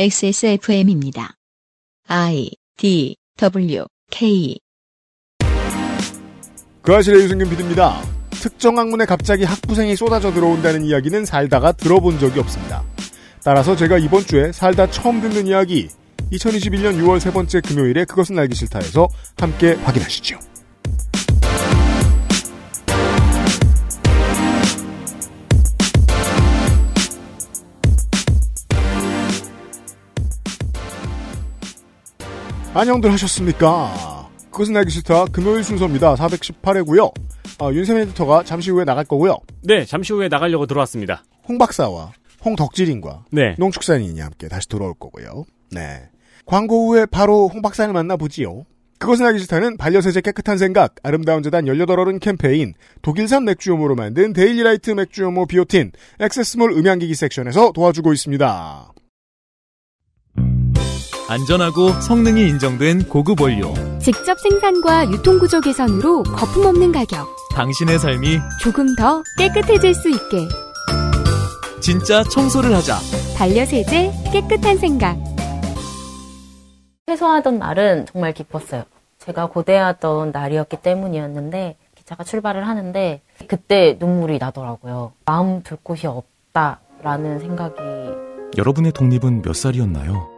XSFM입니다. I D W K 그 아실의 유승균 PD입니다. 특정 학문에 갑자기 학부생이 쏟아져 들어온다는 이야기는 살다가 들어본 적이 없습니다. 따라서 제가 이번 주에 살다 처음 듣는 이야기 2021년 6월 세 번째 금요일에 그것은 알기 싫다에서 함께 확인하시죠. 안녕들 하셨습니까? 그것은 알기 싫다 금요일 순서입니다. 418회고요. 어, 윤세민 에디터가 잠시 후에 나갈 거고요. 네, 잠시 후에 나가려고 들어왔습니다. 홍 박사와 홍 덕질인과 네. 농축산인이 함께 다시 돌아올 거고요. 네. 광고 후에 바로 홍 박사를 만나보지요. 그것은 알기 싫다는 반려세제 깨끗한 생각, 아름다운 재단 18어른 캠페인, 독일산 맥주효모로 만든 데일리라이트 맥주효모 비오틴, Access Mall 음향기기 섹션에서 도와주고 있습니다. 안전하고 성능이 인정된 고급 원료. 직접 생산과 유통구조 개선으로 거품 없는 가격. 당신의 삶이 조금 더 깨끗해질 수 있게. 진짜 청소를 하자. 반려세제 깨끗한 생각. 퇴소하던 날은 정말 기뻤어요. 제가 고대하던 날이었기 때문이었는데 기차가 출발을 하는데 그때 눈물이 나더라고요. 마음 둘 곳이 없다라는 생각이 여러분의 독립은 몇 살이었나요?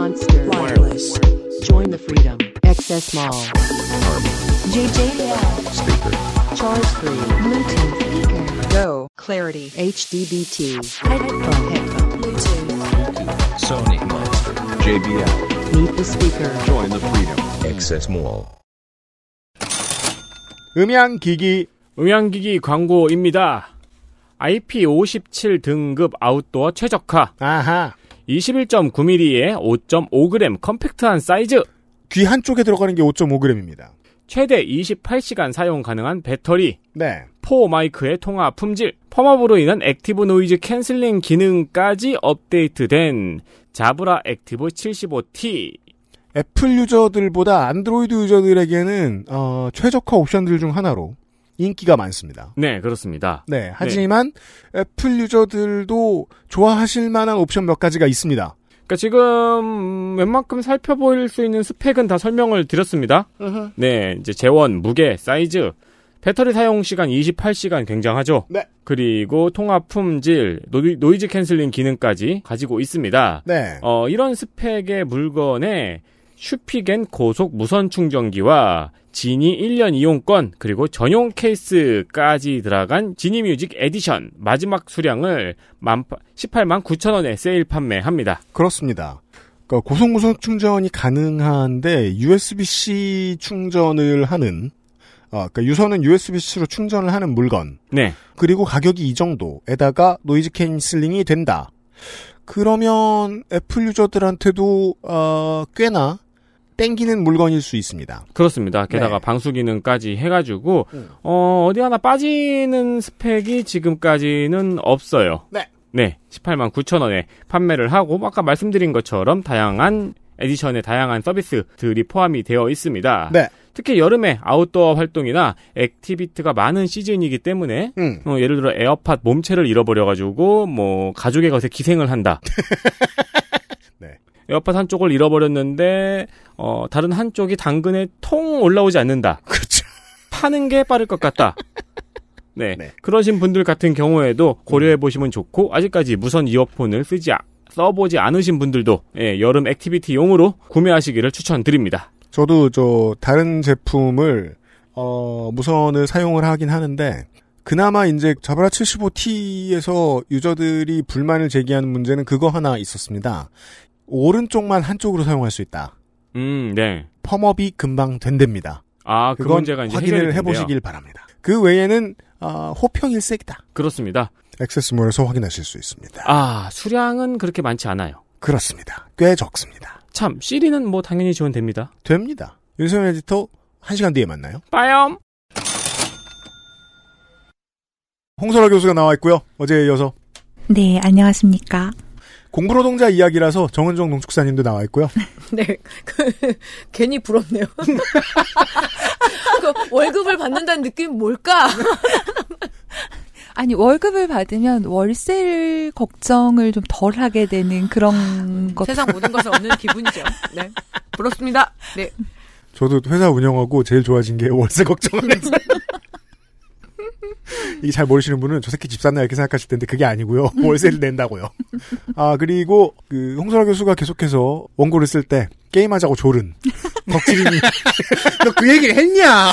Monster, wireless. Join the freedom. Access Mall. JJL. Speaker. Charge 3. Bluetooth speaker. Go. Clarity. HDBT. Headphone. Headphone. Bluetooth. Sony. Monster. JBL. Meet the speaker. Join the freedom. Access Mall. 음향기기 음향기기 광고입니다. IP57 등급 아웃도어 최적화. 아하. 21.9mm의 5.5g 컴팩트한 사이즈. 귀 한쪽에 들어가는 게 5.5g입니다. 최대 28시간 사용 가능한 배터리. 네. four 마이크의 통화 품질. 펌업으로 인한 active noise canceling 기능까지 업데이트된 Jabra Active 75T. 애플 유저들보다 안드로이드 유저들에게는 어, 최적화 옵션들 중 하나로 인기가 많습니다. 네, 그렇습니다. 네, 하지만 애플 유저들도 좋아하실 만한 옵션 몇 가지가 있습니다. 그러니까 지금 웬만큼 살펴볼 수 있는 스펙은 다 설명을 드렸습니다. 네, 이제 제원, 무게, 사이즈, 배터리 사용 시간 28시간 굉장하죠. 네. 그리고 통화 품질, noi, noise canceling 기능까지 가지고 있습니다. 네. 어, 이런 스펙의 물건에 슈피겐 고속 무선 충전기와 지니 1년 이용권 그리고 전용 케이스까지 들어간 지니 Music Edition 마지막 수량을 18만 9천 원에 세일 판매합니다. 그렇습니다. 그러니까 고속 무선 충전이 가능한데 USB-C 충전을 하는 어, 그러니까 유선은 USB-C로 충전을 하는 물건. 네. 그리고 가격이 이 정도에다가 noise canceling이 된다. 그러면 애플 유저들한테도 어, 꽤나 땡기는 물건일 수 있습니다. 그렇습니다. 게다가 네. 방수 기능까지 해가지고 음. 어, 어디 하나 빠지는 스펙이 지금까지는 없어요. 네. 네, 18만 9천 원에 판매를 하고 아까 말씀드린 것처럼 다양한 edition의 다양한 서비스들이 포함이 되어 있습니다. 네. 특히 여름에 아웃도어 활동이나 activity가 많은 시즌이기 때문에 음. 어, 예를 들어 에어팟 몸체를 잃어버려가지고 뭐 가족의 것에 기생을 한다. 네. 에어팟 한쪽을 잃어버렸는데 어, 다른 한쪽이 당근에 통 올라오지 않는다. 그렇죠. 파는 게 빠를 것 같다. 네. 네. 그러신 분들 같은 경우에도 고려해 보시면 좋고 아직까지 무선 이어폰을 쓰지 아- 써보지 않으신 분들도 예, 여름 activity용으로 구매하시기를 추천드립니다. 저도 저 다른 제품을 어, 무선을 사용을 하긴 하는데 그나마 이제 Jabra 75T에서 유저들이 불만을 제기하는 문제는 그거 하나 있었습니다. 오른쪽만 한쪽으로 사용할 수 있다. 음, 네. 펌업이 금방 된답니다. 아, 그 그건 문제가 이제 확인을. 해보시길 바랍니다. 그 외에는 어, 호평 일색이다. 그렇습니다. 액세스몰에서 확인하실 수 있습니다. 아, 수량은 그렇게 많지 않아요. 그렇습니다. 꽤 적습니다. 참 시리는 뭐 당연히 지원됩니다. 됩니다. 윤세민 에디터 1시간 뒤에 만나요. 빠염. 홍설아 교수가 나와 있고요. 어제에 이어서 네, 안녕하십니까. 공부노동자 이야기라서 정은정 농축사님도 나와 있고요. 네, 그, 괜히 부럽네요. 그 월급을 받는다는 느낌이 뭘까? 아니, 월급을 받으면 월세 걱정을 좀 덜 하게 되는 그런 것. 세상 모든 것을 얻는 기분이죠. 네. 부럽습니다. 네. 저도 회사 운영하고 제일 좋아진 게 월세 걱정을 해서. 이게 잘 모르시는 분은 저 새끼 집 샀나 이렇게 생각하실 텐데 그게 아니고요. 월세를 낸다고요. 아 그리고 그 홍설아 교수가 계속해서 원고를 쓸 때 게임하자고 조른 덕질인이 너 그 얘기를 했냐?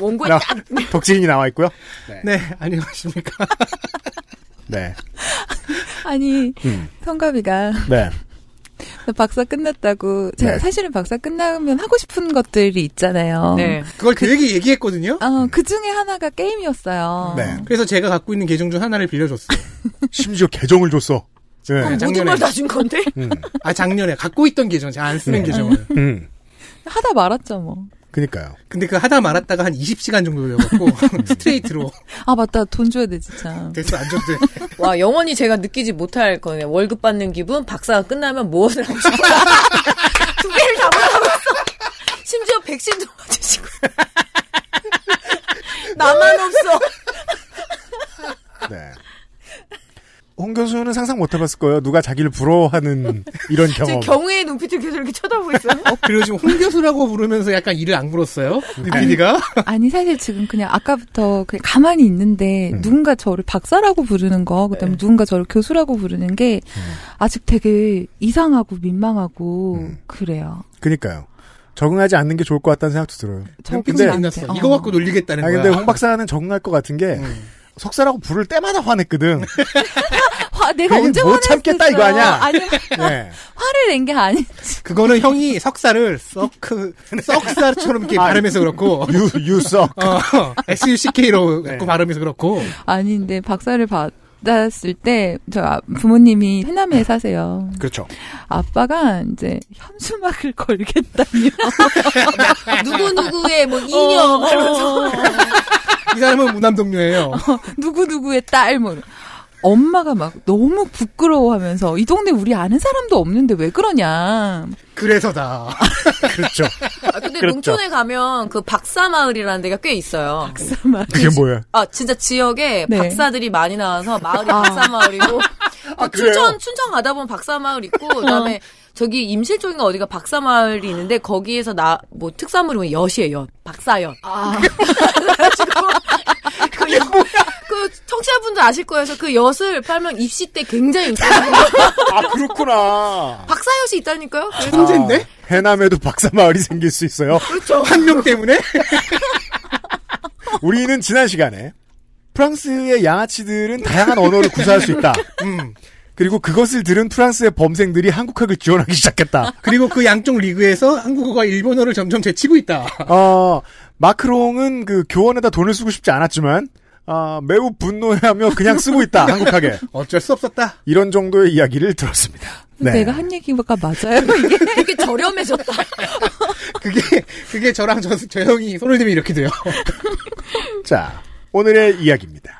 원고에 나- 딱 덕질인이 나와 있고요. 네, 안녕하십니까. 네. 아니, 음. 성가비가 네. 박사 끝났다고. 제가 네. 사실은 박사 끝나면 하고 싶은 것들이 있잖아요. 네. 그걸 그 얘기 얘기했거든요. 어, 그 중에 하나가 게임이었어요. 네. 그래서 제가 갖고 있는 계정 중 하나를 빌려줬어요. 심지어 계정을 줬어. 네. 그럼 모든 작년에. 걸다 준 건데? 음. 아, 작년에 갖고 있던 계정, 제가 안 쓰는 네. 계정을. 음. 하다 말았죠, 뭐. 그니까요. 근데 그 하다 말았다가 한 20시간 정도 되어갖고, 스트레이트로. 아, 맞다. 돈 줘야 돼, 진짜. 됐어, 안 줘도 돼. 와, 영원히 제가 느끼지 못할 거네요. 월급 받는 기분, 박사가 끝나면 무엇을 하고 싶어요? 두 개를 다 있어. 심지어 백신도 맞으시고. 나만 없어. 네. 홍 교수는 상상 못 해봤을 거예요. 누가 자기를 부러워하는 이런 제 경험. 경우의 눈빛을 계속 이렇게 쳐다보고 있어요. 그리고 지금 홍 교수라고 부르면서 약간 이를 안 물었어요. PD가. 아니 사실 지금 그냥 아까부터 그냥 가만히 있는데 음. 누군가 저를 박사라고 부르는 거 그다음에 누군가 저를 교수라고 부르는 게 아직 되게 이상하고 민망하고 음. 그래요. 그니까요. 적응하지 않는 게 좋을 것 같다는 생각도 들어요. 적응이 안. 돼. 이거 어. 갖고 놀리겠다는 아 거야. 근데 홍 박사는 적응할 것 같은 게 음. 석사라고 부를 때마다 화냈거든. 화 내가 괜히 언제 못? 참겠다 이거 아니야? 아니 네. 화를 낸 게 아니. 그거는 형이 석사를 썩크, 썩사처럼 이렇게 아, 발음해서 그렇고. 유 유석. 어, SUCK로 네. 갖고 발음해서 그렇고. 아닌데 박사를 받았을 때 저 부모님이 해남에 사세요. 그렇죠. 아빠가 이제 현수막을 걸겠다며. 누구누구의 뭐 인형. 이러면서. 이 사람은 무남동료예요. 누구 누구의 딸 뭐. 엄마가 막 너무 부끄러워하면서 이 동네 우리 아는 사람도 없는데 왜 그러냐. 그래서다. 그렇죠. 아, 근데 그렇죠. 농촌에 가면 그 박사마을이라는 데가 꽤 있어요. 박사만. 그게 뭐야? 아, 진짜 지역에 네. 박사들이 많이 나와서 마을이 아. 박사마을이고. 아? 춘천, 춘천 가다 보면 박사마을 있고, 그 다음에 저기 임실 쪽인가 어디가 박사마을이 있는데, 거기에서 나, 뭐 특산물이 뭐 엿이에요, 엿. 박사엿. 아. 그래가지고, 그, 엿, 그 청취자분들 아실 거예요. 그래서 그 엿을 팔면 입시 때 굉장히 인기가 아 그렇구나. 박사엿이 있다니까요? 천재인데? 아, 해남에도 박사 마을이 생길 수 있어요. 그렇죠. 한 명 때문에? 우리는 지난 시간에 프랑스의 양아치들은 다양한 언어를 구사할 수 있다. 음. 그리고 그것을 들은 프랑스의 범생들이 한국학을 지원하기 시작했다. 그리고 그 양쪽 리그에서 한국어가 일본어를 점점 제치고 있다. 어, 마크롱은 그 교원에다 돈을 쓰고 싶지 않았지만, 아, 매우 분노해하며 그냥 쓰고 있다, 한국학에. 어쩔 수 없었다. 이런 정도의 이야기를 들었습니다. 네. 내가 한 얘기가 맞아요. 이게 되게 저렴해졌다. 그게, 그게 저랑 저, 저 형이 손을 대면 이렇게 돼요. 자, 오늘의 이야기입니다.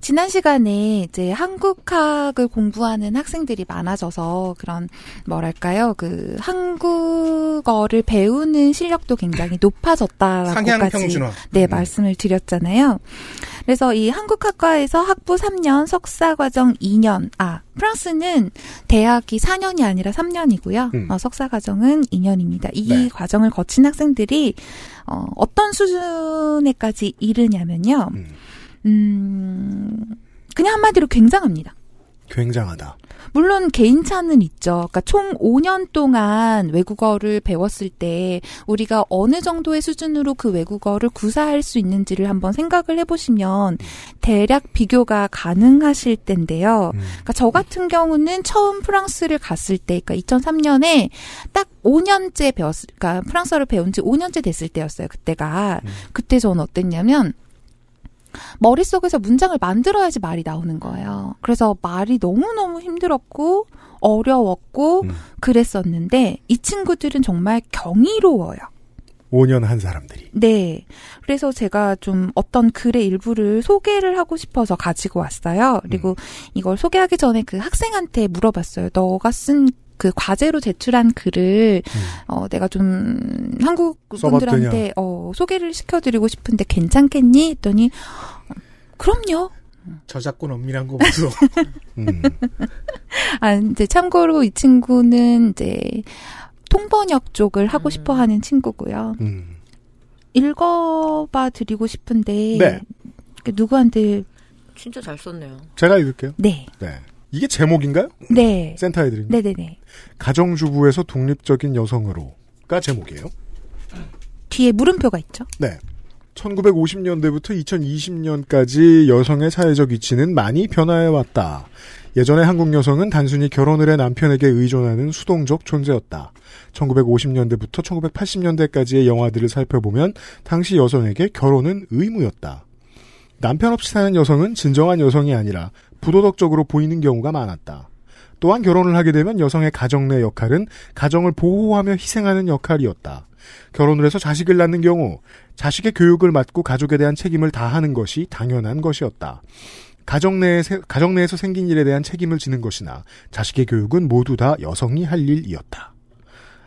지난 시간에 이제 한국학을 공부하는 학생들이 많아져서 그런 뭐랄까요 그 한국어를 배우는 실력도 굉장히 높아졌다라고까지. 네 음. 말씀을 드렸잖아요. 그래서 이 한국학과에서 학부 3년, 석사 과정 2년, 아 프랑스는 대학이 4년이 아니라 3년이고요. 음. 어, 석사 과정은 2년입니다. 이 네. 과정을 거친 학생들이 어, 어떤 수준에까지 이르냐면요. 음, 음, 그냥 한마디로 굉장합니다. 굉장하다. 물론 개인차는 있죠. 그러니까 총 5년 동안 외국어를 배웠을 때 우리가 어느 정도의 수준으로 그 외국어를 구사할 수 있는지를 한번 생각을 해보시면 대략 비교가 가능하실 텐데요. 음. 그러니까 저 같은 경우는 처음 프랑스를 갔을 때, 그러니까 2003년에 딱 5년째 배웠을, 그러니까 프랑스어를 배운 지 5년째 됐을 때였어요. 그때가. 음. 그때 저는 어땠냐면 머릿속에서 문장을 만들어야지 말이 나오는 거예요. 그래서 말이 너무너무 힘들었고 어려웠고 음. 그랬었는데 이 친구들은 정말 경이로워요. 5년 한 사람들이. 네. 그래서 제가 좀 어떤 글의 일부를 소개를 하고 싶어서 가지고 왔어요. 그리고 음. 이걸 소개하기 전에 그 학생한테 물어봤어요. 너가 쓴 그 과제로 제출한 글을 어 내가 좀 한국 음. 써봤더냐? 분들한테 어 소개를 시켜드리고 싶은데 괜찮겠니? 했더니 어, 그럼요. 저작권 엄밀한 거 보소. 음. 아 이제 참고로 이 친구는 이제 통번역 쪽을 하고 싶어 하는 친구고요. 음. 읽어봐 드리고 싶은데 네. 그 누구한테 진짜 잘 썼네요. 제가 읽을게요. 네. 네. 이게 제목인가요? 네. 센터에 드린. 네네네. 가정주부에서 독립적인 여성으로가 제목이에요. 뒤에 물음표가 있죠. 네. 1950년대부터 2020년까지 여성의 사회적 위치는 많이 변화해왔다. 예전에 한국 여성은 단순히 결혼을 해 남편에게 의존하는 수동적 존재였다. 1950년대부터 1980년대까지의 영화들을 살펴보면 당시 여성에게 결혼은 의무였다. 남편 없이 사는 여성은 진정한 여성이 아니라 부도덕적으로 보이는 경우가 많았다. 또한 결혼을 하게 되면 여성의 가정 내 역할은 가정을 보호하며 희생하는 역할이었다. 결혼을 해서 자식을 낳는 경우 자식의 교육을 맡고 가족에 대한 책임을 다하는 것이 당연한 것이었다. 가정 내에 가정 내에서 생긴 일에 대한 책임을 지는 것이나 자식의 교육은 모두 다 여성이 할 일이었다.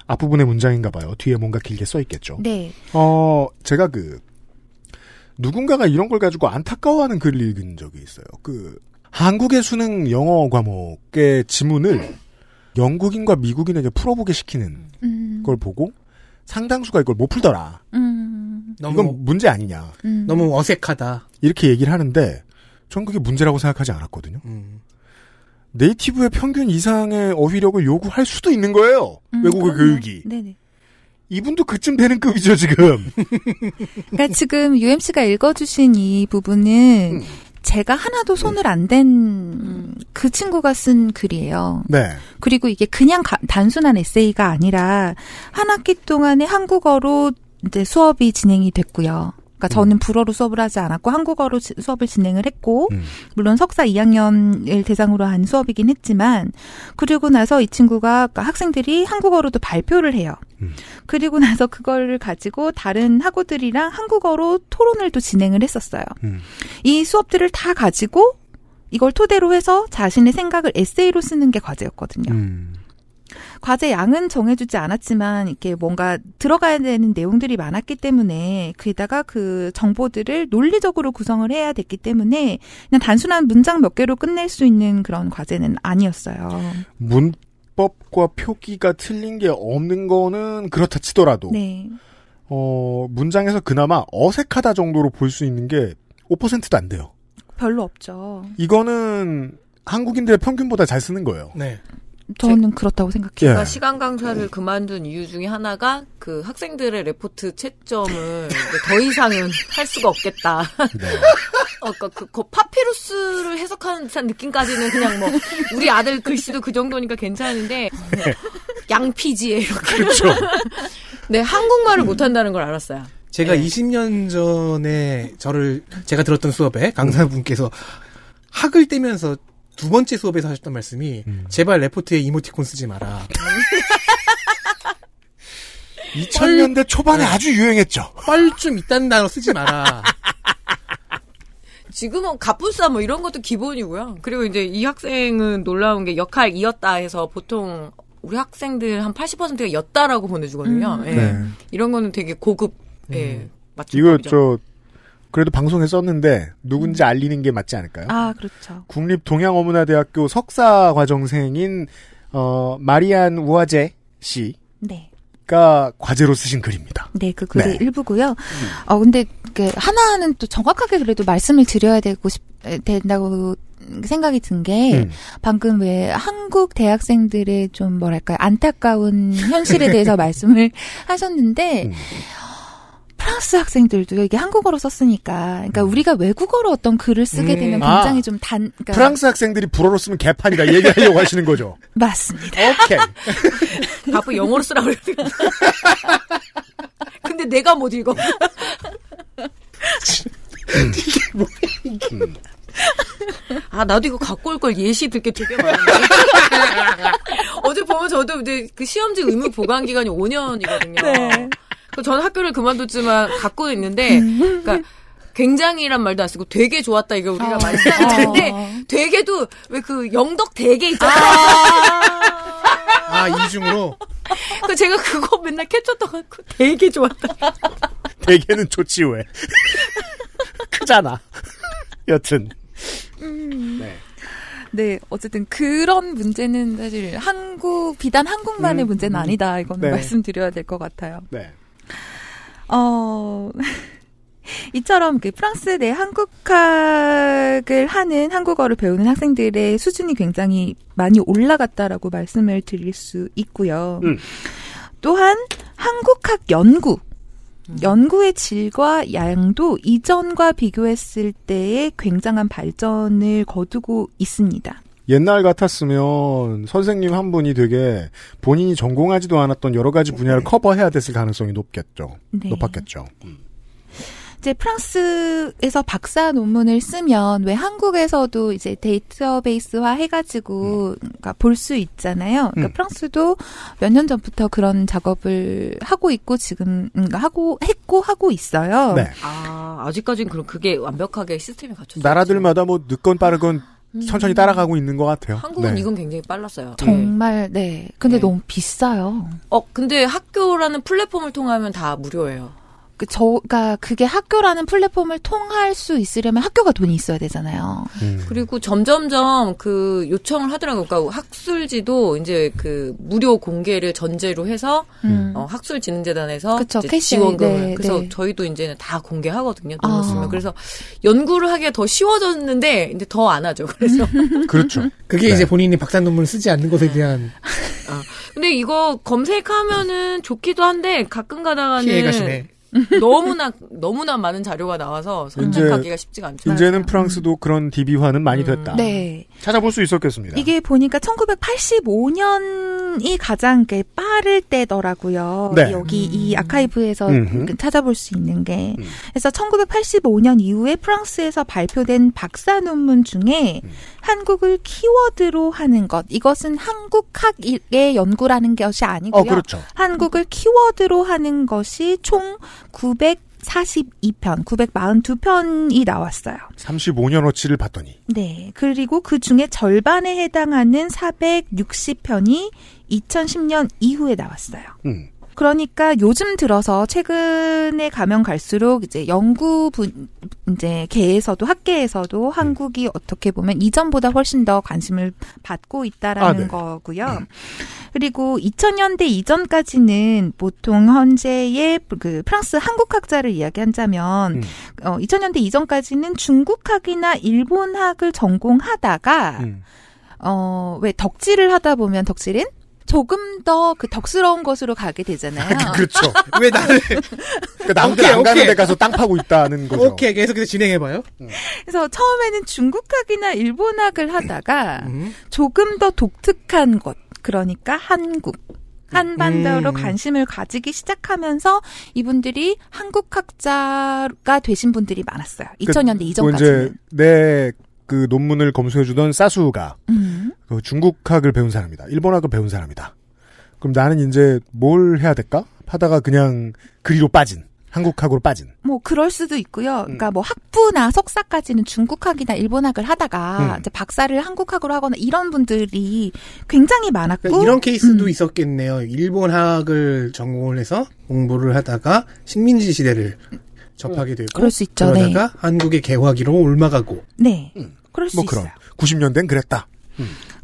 앞부분의 문장인가 봐요. 뒤에 뭔가 길게 써 있겠죠. 네. 어, 제가 그 누군가가 이런 걸 가지고 안타까워하는 글을 읽은 적이 있어요. 그 한국의 수능 영어 과목의 지문을 영국인과 미국인에게 풀어보게 시키는 음. 걸 보고 상당수가 이걸 못 풀더라. 음. 이건 문제 아니냐. 음. 너무 어색하다. 이렇게 얘기를 하는데 전 그게 문제라고 생각하지 않았거든요. 음. 네이티브의 평균 이상의 어휘력을 요구할 수도 있는 거예요. 음, 외국어. 교육이. 네네. 이분도 그쯤 되는 급이죠, 지금. 그러니까 지금 UMC가 읽어주신 이 부분은 제가 하나도 손을 안 댄 그 친구가 쓴 글이에요. 네. 그리고 이게 그냥 가- 단순한 에세이가 아니라 한 학기 동안에 한국어로 이제 수업이 진행이 됐고요. 그러니까 저는 불어로 수업을 하지 않았고 한국어로 지- 수업을 진행을 했고 음. 물론 석사 2학년을 대상으로 한 수업이긴 했지만 그리고 나서 이 친구가 그러니까 학생들이 한국어로도 발표를 해요. 음. 그리고 나서 그걸 가지고 다른 학우들이랑 한국어로 토론을 또 진행을 했었어요. 음. 이 수업들을 다 가지고 이걸 토대로 해서 자신의 생각을 에세이로 쓰는 게 과제였거든요. 음. 과제 양은 정해주지 않았지만 이렇게 뭔가 들어가야 되는 내용들이 많았기 때문에 그에다가 그 정보들을 논리적으로 구성을 해야 됐기 때문에 그냥 단순한 문장 몇 개로 끝낼 수 있는 그런 과제는 아니었어요. 문법과 표기가 틀린 게 없는 거는 그렇다 치더라도 네. 어, 문장에서 그나마 어색하다 정도로 볼 수 있는 게 5%도 안 돼요. 별로 없죠. 이거는 한국인들의 평균보다 잘 쓰는 거예요. 네. 저는 그렇다고 생각해요. 제가 예. 시간 강사를 그만둔 이유 중에 하나가 그 학생들의 레포트 채점을 더 이상은 할 수가 없겠다. 네. 어, 그, 그, 그 파피루스를 해석하는 듯한 느낌까지는 그냥 뭐 우리 아들 글씨도 그 정도니까 괜찮은데 양피지에 이렇게. 그렇죠. 네 한국말을 못한다는 걸 알았어요. 제가 네. 20년 전에 저를 제가 들었던 수업에 강사분께서 학을 떼면서 두 번째 수업에서 하셨던 말씀이 음. 제발 레포트에 이모티콘 쓰지 마라. 2000년대 초반에 아주 유행했죠. 뻘좀 있다는 단어 쓰지 마라. 지금은 갑분싸 뭐 이런 것도 기본이고요. 그리고 이제 이 학생은 놀라운 게 역할 이었다 해서 보통 우리 학생들 한 80%가 였다라고 보내주거든요. 음. 예. 네. 이런 거는 되게 고급 예, 이거 맞춤법이죠. 저 그래도 방송에 썼는데 누군지 알리는 게 맞지 않을까요? 아, 그렇죠. 국립 동양어문화대학교 석사 과정생인 어, 마리안 우아제 씨가 네. 과제로 쓰신 글입니다. 네, 그 글의 네. 일부고요. 어, 근데 그 하나는 또 정확하게 그래도 말씀을 드려야 되고 싶, 된다고 생각이 든게 음. 방금 왜 한국 대학생들의 좀 뭐랄까요 안타까운 현실에 대해서 말씀을 하셨는데 음. 프랑스 학생들도 이게 한국어로 썼으니까 그러니까 우리가 외국어로 어떤 글을 쓰게 음. 되면 아. 굉장히 좀단 그러니까 프랑스 학생들이 불어로 쓰면 개판이다 이 얘기하려고 하시는 거죠. 맞습니다. 오케이. 바쁘 영어로 쓰라고 그랬더니. 근데 내가 못 읽어. 아, 나도 이거 갖고 올 걸 예시 듣게 되게 많은데. 어제 보면 저도 이제 그 시험지 의무 보관 기간이 5년이거든요. 네. 그 저는 학교를 그만뒀지만 갖고 있는데, 그러니까 굉장히란 말도 안 쓰고 되게 좋았다 이거 우리가 많이 쓰는데 되게도 왜 그 영덕 대게 있잖아요. 아, 이중으로? 그 제가 그거 맨날 캡쳐떠갖고 되게 좋았다. 대게는 좋지 왜? 크잖아. 여튼 네, 어쨌든 그런 문제는 사실 한국 비단 한국만의 음, 문제는 음. 아니다. 이거는 네. 말씀드려야 될 것 같아요. 네. 어, 이처럼 그 프랑스 내 한국학을 하는 한국어를 배우는 학생들의 수준이 굉장히 많이 올라갔다라고 말씀을 드릴 수 있고요. 음. 또한 한국학 연구, 연구의 질과 양도 이전과 비교했을 때에 굉장한 발전을 거두고 있습니다. 옛날 같았으면 선생님 한 분이 되게 본인이 전공하지도 않았던 여러 가지 분야를 커버해야 됐을 가능성이 높겠죠. 네. 높았겠죠. 이제 프랑스에서 박사 논문을 쓰면 왜 한국에서도 이제 데이터베이스화 해가지고 그러니까 볼 수 있잖아요. 그러니까 음. 프랑스도 몇 년 전부터 그런 작업을 하고 있고 지금 그러니까 하고 했고 하고 있어요. 네. 아, 아직까지는 그럼 그게 완벽하게 시스템이 갖춰져. 나라들마다 뭐 늦건 빠르건 천천히 따라가고 있는 것 같아요. 한국은 네. 이건 굉장히 빨랐어요. 정말 네. 근데 너무 비싸요. 어, 근데 학교라는 플랫폼을 통하면 다 무료예요. 그 저가 그게 학교라는 플랫폼을 통할 수 있으려면 학교가 돈이 있어야 되잖아요. 음. 그리고 점점점 그 요청을 하더라고요. 그러니까 학술지도 이제 그 무료 공개를 전제로 해서 음. 어, 학술진흥재단에서 그쵸, 지원금을 네, 그래서 네. 저희도 이제는 다 공개하거든요. 아. 쓰면 그래서 연구를 하기가 더 쉬워졌는데 이제 더 안 하죠. 그래서 그렇죠. 그게 이제 본인이 박사 논문을 쓰지 않는 것에 대한 근데 이거 검색하면은 좋기도 한데 가끔 가다가는 피해가 심해. 너무나 너무나 많이 자료가 나와서 선택하기가 쉽지가 않죠. 이제는 프랑스도 그런 DB화는 많이 됐다. 네. 찾아볼 수 있었겠습니다. 이게 보니까 1985년이 가장 그 빠를 때더라고요. 네. 여기 이 아카이브에서 음흠. 그 찾아볼 수 있는 게. 그래서 1985년 이후에 프랑스에서 발표된 박사 논문 중에 음. 한국을 키워드로 하는 것. 이것은 한국학의 연구라는 것이 아니고요. 어, 그렇죠. 한국을 키워드로 하는 것이 총 942편, 942편이 나왔어요. 35년어치를 봤더니 네. 그리고 그 중에 절반에 해당하는 460편이 2010년 이후에 나왔어요. 음. 그러니까 요즘 들어서 최근에 가면 갈수록 이제 연구 분 이제 계에서도 학계에서도 한국이 어떻게 보면 이전보다 훨씬 더 관심을 받고 있다라는 아, 네. 거고요. 그리고 2000년대 이전까지는 보통 현재의 그 프랑스 한국학자를 이야기하자면 어 2000년대 이전까지는 중국학이나 일본학을 전공하다가 음. 어, 왜 덕질을 하다 보면 덕질은 조금 더 그 덕스러운 곳으로 가게 되잖아요. 그렇죠. 왜 나를 그러니까 남들 오케이, 안 가는 오케이. 데 가서 땅 파고 있다는 거죠. 오케이 계속해서 진행해봐요. 그래서 처음에는 중국학이나 일본학을 하다가 음. 조금 더 독특한 곳, 그러니까 한국. 한반도로 음. 관심을 가지기 시작하면서 이분들이 한국 학자가 되신 분들이 많았어요. 2000년대 그, 이전까지는. 이제 내 그 논문을 검수해주던 사수가 음. 그 중국학을 배운 사람이다. 일본학을 배운 사람이다. 그럼 나는 이제 뭘 해야 될까? 하다가 그냥 그리로 빠진 한국학으로 빠진. 뭐 그럴 수도 있고요. 음. 그러니까 뭐 학부나 석사까지는 중국학이나 일본학을 하다가 음. 이제 박사를 한국학으로 하거나 이런 분들이 굉장히 많았고 그러니까 이런 케이스도 음. 있었겠네요. 일본학을 전공을 해서 공부를 하다가 식민지 시대를 접하게 되고 그럴 수 있죠. 그러다가 한국의 개화기로 올라가고 네. 그럴 수뭐 그런 있어요. 90년대는 그랬다.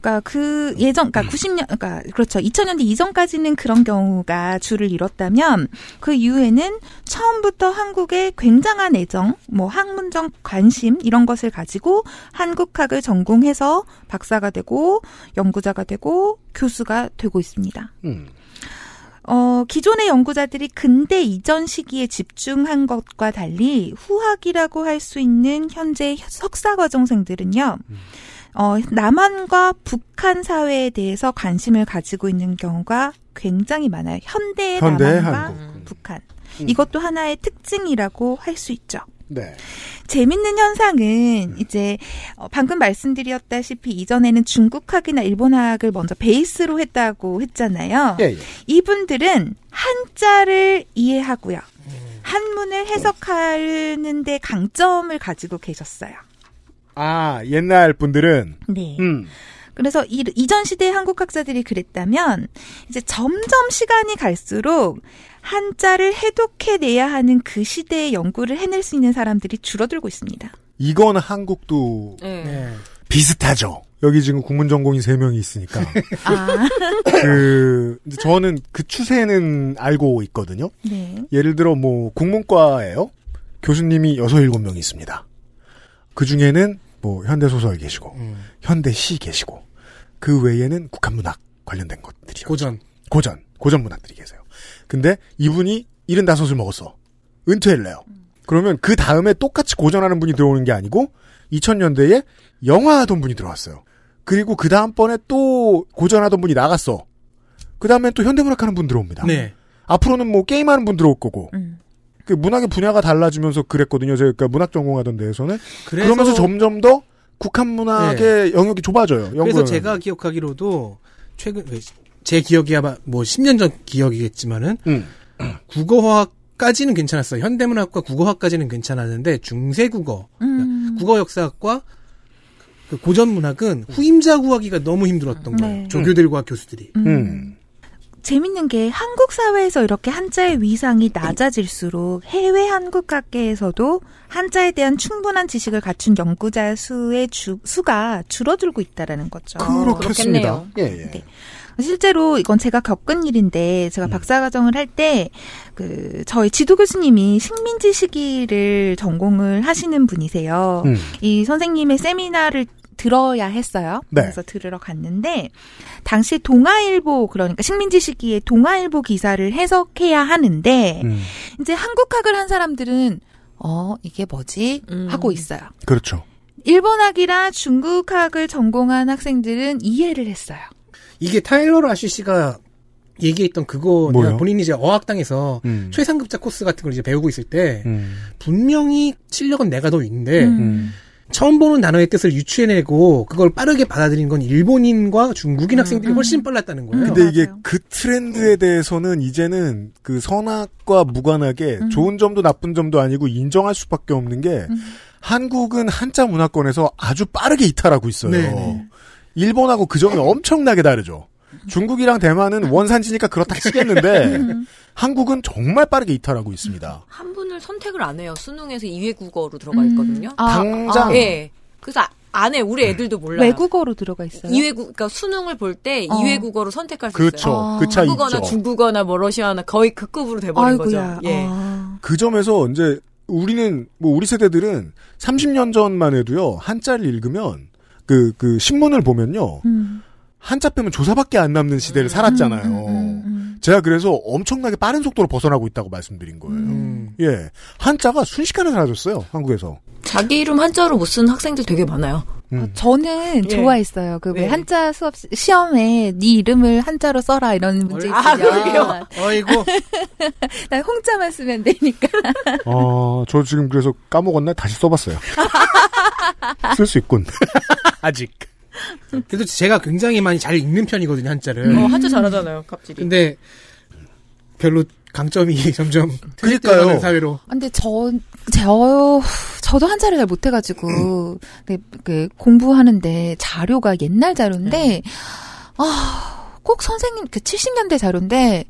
그러니까 그 예전 그러니까 90년 그러니까 그렇죠. 2000년대 이전까지는 그런 경우가 주를 이뤘다면 그 이후에는 처음부터 한국에 굉장한 애정, 뭐 학문적 관심 이런 것을 가지고 한국학을 전공해서 박사가 되고 연구자가 되고 교수가 되고 있습니다. 음. 어, 기존의 연구자들이 근대 이전 시기에 집중한 것과 달리 후학이라고 할 수 있는 현재 석사 과정생들은요. 어, 남한과 북한 사회에 대해서 관심을 가지고 있는 경우가 굉장히 많아요. 현대의 현대의 남한과 한국. 북한. 음. 이것도 하나의 특징이라고 할 수 있죠. 네. 재밌는 현상은 이제 어, 방금 말씀드렸다시피 이전에는 중국학이나 일본학을 먼저 베이스로 했다고 했잖아요. 예, 예. 이분들은 한자를 이해하고요. 한문을 해석하는데 강점을 가지고 계셨어요. 아, 옛날 분들은 네. 음. 그래서 이, 이전 시대 한국 학자들이 그랬다면 이제 점점 시간이 갈수록 한자를 해독해내야 하는 그 시대의 연구를 해낼 수 있는 사람들이 줄어들고 있습니다. 이건 한국도 네. 비슷하죠. 여기 지금 국문 전공이 세 명이 있으니까. 아, 그 이제 저는 그 추세는 알고 있거든요. 네. 예를 들어 뭐 국문과예요. 교수님이 여섯 일곱 명 있습니다. 그 중에는 뭐 현대 소설 계시고 현대 시 계시고 그 외에는 국한 문학 관련된 것들이요. 고전. 고전 고전 문학들이 계세요. 근데 이분이 75을 먹었어. 은퇴를 해요. 그러면 그 다음에 똑같이 고전하는 분이 들어오는 게 아니고 2000년대에 영화 하던 분이 들어왔어요. 그리고 그 다음번에 또 고전하던 분이 나갔어. 그 다음에 또 현대문학 하는 분 들어옵니다. 네. 앞으로는 뭐 게임하는 분 들어올 거고. 음. 그 문학의 분야가 달라지면서 그랬거든요. 제가 그러니까 문학 전공하던 데에서는. 그래서- 그러면서 점점 더 국한 문학의 영역이 좁아져요. 그래서. 제가 기억하기로도 최근 제 기억이 아마 뭐 10년 전 기억이겠지만은 음. 국어화까지는 괜찮았어요. 현대문학과 국어화까지는 괜찮았는데 중세국어, 음. 국어 역사학과 그 고전 문학은 후임자 구하기가 너무 힘들었던 거예요. 네. 조교들과 교수들이. 음. 재밌는 게 한국 사회에서 이렇게 한자의 위상이 낮아질수록 해외 한국학계에서도 한자에 대한 충분한 지식을 갖춘 연구자 수의 주, 수가 줄어들고 있다라는 거죠. 그렇겠습니다. 예, 예. 네. 실제로 이건 제가 겪은 일인데 제가 박사과정을 할 때 그 저희 지도 교수님이 식민지 시기를 전공을 하시는 분이세요. 음. 이 선생님의 세미나를 들어야 했어요. 네. 그래서 들으러 갔는데 당시 동아일보 그러니까 식민지 시기에 동아일보 기사를 해석해야 하는데 음. 이제 한국학을 한 사람들은 어 이게 뭐지 하고 있어요. 그렇죠. 일본학이라 중국학을 전공한 학생들은 이해를 했어요. 이게 타일러 라쉬 씨가 얘기했던 그거 본인이 이제 어학당에서 음. 최상급자 코스 같은 걸 이제 배우고 있을 때 음. 분명히 실력은 내가 더 있는데 음. 처음 보는 단어의 뜻을 유추해내고 그걸 빠르게 받아들인 건 일본인과 중국인 학생들이 훨씬 빨랐다는 거예요. 근데 이게 그 트렌드에 대해서는 이제는 그 선악과 무관하게 음. 좋은 점도 나쁜 점도 아니고 인정할 수밖에 없는 게 한국은 한자 문화권에서 아주 빠르게 이탈하고 있어요. 네. 일본하고 그 점이 엄청나게 다르죠. 중국이랑 대만은 원산지니까 그렇다 치겠는데 한국은 정말 빠르게 이탈하고 있습니다. 한 분을 선택을 안 해요. 수능에서 2외 국어로 들어가 있거든요. 아, 당장 아, 예. 그래서 아- 안에 우리 애들도 몰라요. 외국어로 들어가 있어요. 2외 국, 그러니까 수능을 볼때 어. 2외 국어로 선택할 수 그렇죠. 있어요. 그 차이 한국어나 있죠. 중국어나 뭐 러시아나 거의 그 급으로 돼 버린 아이고야. 거죠. 예. 아. 그 점에서 이제 우리는 뭐 우리 세대들은 30년 전만 해도요 한자를 읽으면 그그 신문을 보면요 음. 한자 빼면 조사밖에 안 남는 시대를 살았잖아요. 음. 제가 그래서 엄청나게 빠른 속도로 벗어나고 있다고 말씀드린 거예요. 음. 예, 한자가 순식간에 사라졌어요 한국에서. 자기 이름 한자로 못 쓰는 학생들 되게 많아요. 음. 저는 예. 좋아했어요. 그왜 네. 한자 수업 시- 시험에 네 이름을 한자로 써라 이런 문제 있으면 아, 그러게요? 어이고 난 홍자만 쓰면 되니까. 어, 저 지금 그래서 까먹었나 다시 써봤어요. 쓸 수 있군. 아직. 그래도 제가 굉장히 많이 잘 읽는 편이거든요 한자를. 어, 한자 잘하잖아요, 갑자기. 근데 별로 강점이 점점 그러니까요. 퇴색되어가는 사회로. 근데 저, 저, 저도 한자를 잘 못해가지고, 그, 그 공부하는데 자료가 옛날 자료인데, 아, 꼭 선생님, 그 70년대 자료인데,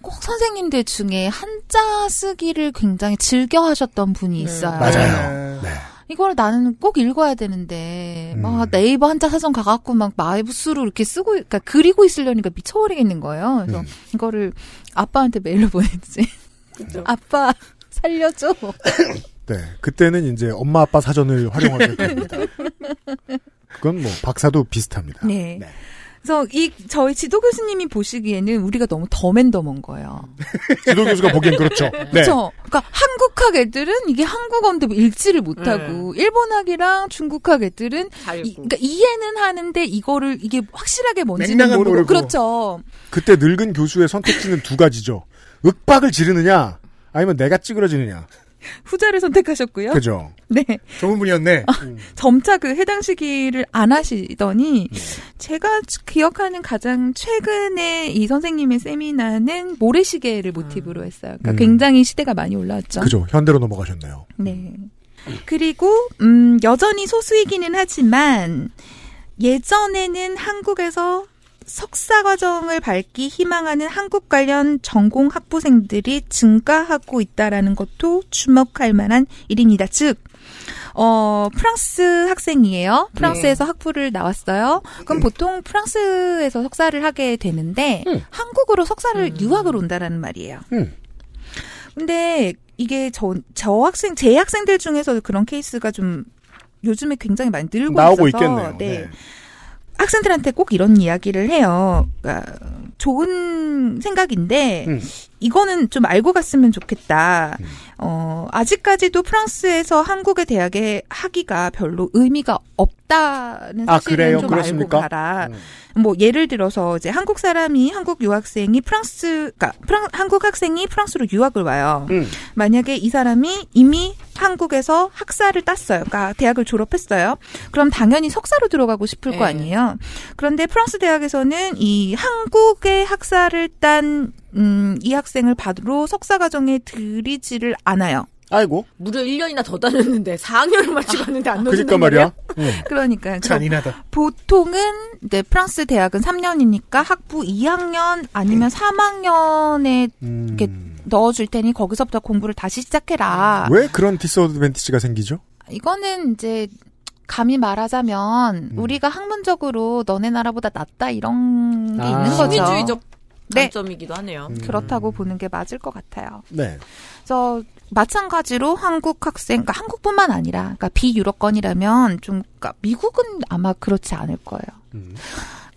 꼭 선생님들 중에 한자 쓰기를 굉장히 즐겨 하셨던 분이 있어요. 맞아요. 네. 이걸 나는 꼭 읽어야 되는데, 막 네이버 한자 사전 가갖고 막 마이부스로 이렇게 쓰고, 그러니까 그리고 있으려니까 미쳐버리겠는 거예요. 그래서 이거를 아빠한테 메일로 보냈지. 아빠, 살려줘. 네, 그때는 이제 엄마 아빠 사전을 활용하게 됩니다. 그건 뭐 박사도 비슷합니다. 네. 그래서 이 저희 지도 교수님이 보시기에는 우리가 너무 더맨더먼 거예요. 지도 교수가 보기엔 그렇죠. 네. 그렇죠. 그러니까 한국학 애들은 이게 한국어인데 뭐 읽지를 못하고 일본학이랑 중국학 애들은 이, 그러니까 이해는 하는데 이거를 이게 확실하게 뭔지는 모르고 모르고. 그렇죠. 그때 늙은 교수의 선택지는 두 가지죠. 윽박을 지르느냐, 아니면 내가 찌그러지느냐. 후자를 선택하셨고요. 그죠. 네. 좋은 분이었네. 점차 그 해당 시기를 안 하시더니 제가 기억하는 가장 최근에 이 선생님의 세미나는 모래시계를 모티브로 했어요. 그러니까 음. 굉장히 시대가 많이 올라왔죠. 그죠. 현대로 넘어가셨네요. 네. 그리고 음 여전히 소수이기는 하지만 예전에는 한국에서 석사 과정을 밟기 희망하는 한국 관련 전공 학부생들이 증가하고 있다라는 것도 주목할 만한 일입니다. 즉 어, 프랑스 학생이에요. 프랑스에서 학부를 나왔어요. 그럼 보통 프랑스에서 석사를 하게 되는데 한국으로 석사를 유학을 온다라는 말이에요. 음. 근데 이게 저, 저 학생, 제 학생들 중에서 그런 케이스가 좀 요즘에 굉장히 많이 늘고 나오고 있어서 있겠네요. 네. 네. 학생들한테 꼭 이런 이야기를 해요. 그러니까 좋은 생각인데 음. 이거는 좀 알고 갔으면 좋겠다. 어, 아직까지도 프랑스에서 한국의 대학에 하기가 별로 의미가 없다는 아, 사실은 그래요? 좀 그렇습니까? 알고 가라. 뭐 예를 들어서 이제 한국 사람이 한국 유학생이 프랑스, 그러니까 프랑, 한국 학생이 프랑스로 유학을 와요. 음. 만약에 이 사람이 이미 한국에서 학사를 땄어요. 그러니까 대학을 졸업했어요. 그럼 당연히 석사로 들어가고 싶을 거 네. 아니에요. 그런데 프랑스 대학에서는 이 한국의 학사를 딴, 음, 이 학생을 받으러 석사 과정에 들이지를 않아요. 아이고. 무려 1년이나 더 다녔는데 4학년을 마치고 왔는데 안 넣어준단 그러니까 말이야. 말이야? 그러니까. 잔인하다. 보통은 이제 프랑스 대학은 3년이니까 학부 2학년 아니면 3학년에 이렇게 넣어줄 테니 거기서부터 공부를 다시 시작해라. 왜 그런 디스어드밴티지가 생기죠? 이거는 이제 감히 말하자면 음. 우리가 학문적으로 너네 나라보다 낫다 이런 게 아. 있는 거죠. 시민주의적 네. 단점이기도 하네요. 그렇다고 보는 게 맞을 것 같아요. 네. 그래서 마찬가지로 한국 학생, 그러니까 한국뿐만 아니라, 그러니까 비유럽권이라면 좀, 그러니까 미국은 아마 그렇지 않을 거예요.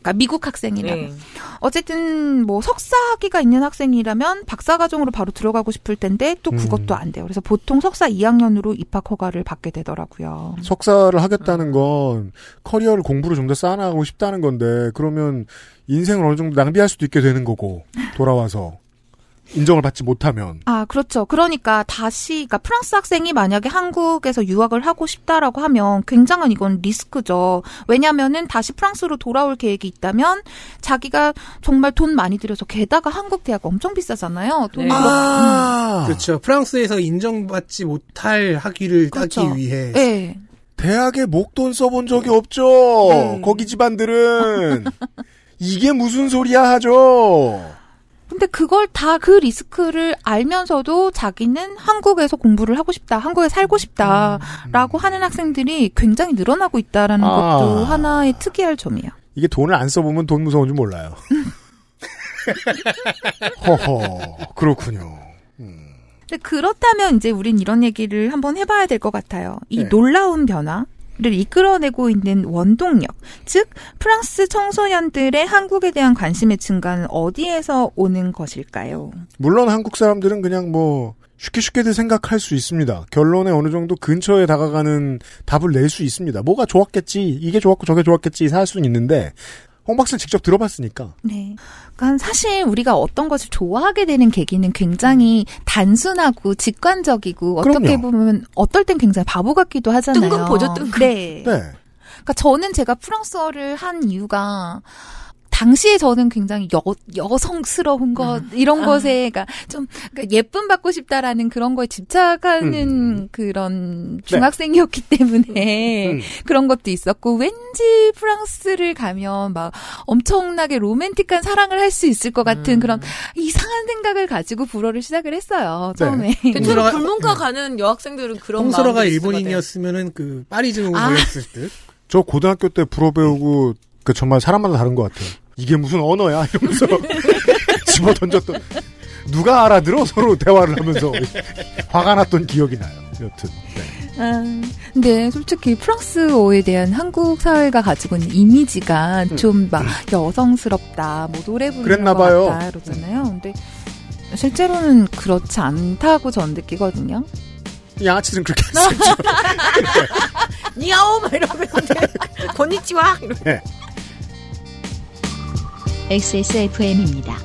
그러니까 미국 학생이라면. 네. 어쨌든 뭐 석사 학위가 있는 학생이라면 박사 과정으로 바로 들어가고 싶을 텐데 또 그것도 안 돼요. 그래서 보통 석사 2학년으로 입학 허가를 받게 되더라고요. 석사를 하겠다는 건 커리어를 공부를 좀 더 쌓아나가고 싶다는 건데 그러면 인생을 어느 정도 낭비할 수도 있게 되는 거고 돌아와서 인정을 받지 못하면 아, 그렇죠. 그러니까 다시, 그러니까 프랑스 학생이 만약에 한국에서 유학을 하고 싶다라고 하면 굉장한 이건 리스크죠. 왜냐면은 다시 프랑스로 돌아올 계획이 있다면 자기가 정말 돈 많이 들여서 게다가 한국 대학 엄청 비싸잖아요. 돈이 네. 그렇- 아. 그렇죠. 프랑스에서 인정받지 못할 학위를 그렇죠. 따기 위해 네. 대학에 목돈 써본 적이 없죠. 거기 집안들은 이게 무슨 소리야 하죠. 근데 그걸 다 그 리스크를 알면서도 자기는 한국에서 공부를 하고 싶다, 한국에 살고 싶다라고 하는 학생들이 굉장히 늘어나고 있다라는 아. 것도 하나의 특이할 점이에요. 이게 돈을 안 써보면 돈 무서운 줄 몰라요. 허허 그렇군요. 근데 그렇다면 이제 우린 이런 얘기를 한번 해봐야 될 것 같아요. 이 네. 놀라운 변화 를 이끌어내고 있는 원동력, 즉 프랑스 청소년들의 한국에 대한 관심의 증가는 어디에서 오는 것일까요? 물론 한국 사람들은 그냥 뭐 쉽게 쉽게들 생각할 수 있습니다. 결론에 어느 정도 근처에 다가가는 답을 낼 수 있습니다. 뭐가 좋았겠지, 이게 좋았고 저게 좋았겠지 할 수는 있는데 홍 박사는 직접 들어봤으니까. 네. 그러니까 사실 우리가 어떤 것을 좋아하게 되는 계기는 굉장히 단순하고 직관적이고 어떻게 그럼요. 보면 어떨 땐 굉장히 바보 같기도 하잖아요. 뜬금포죠, 뜬금. 네. 네. 그러니까 저는 제가 프랑스어를 한 이유가 당시에 저는 굉장히 여, 여성스러운 것, 이런 아. 것에, 그러니까 좀, 그러니까 예쁨 받고 싶다라는 그런 거에 집착하는 음. 그런 중학생이었기 때문에 음. 그런 것도 있었고, 왠지 프랑스를 가면 막 엄청나게 로맨틱한 사랑을 할 수 있을 것 같은 그런 이상한 생각을 가지고 불어를 시작을 했어요, 처음에. 대체로 홍수라가- 불문과 가는 여학생들은 그런 같아요. 일본인이었으면은 그 파리 증후 아. 듯. 저 고등학교 때 불어 배우고 그 정말 사람마다 다른 것 같아요. 이게 무슨 언어야 이러면서 집어 던졌던 누가 알아들어 서로 대화를 하면서 화가 났던 기억이 나요. 여튼 네. 아, 근데 솔직히 프랑스어에 대한 한국 사회가 가지고 있는 이미지가 좀막 여성스럽다, 뭐 노래 부르는 그랬나 것 봐요. 같다 그러잖아요. 근데 실제로는 그렇지 않다고 전 느끼거든요. 양아치들은 그렇게 안 쓰죠. 니아오 막 이러면서 건니치와 이러 네. XSFM입니다.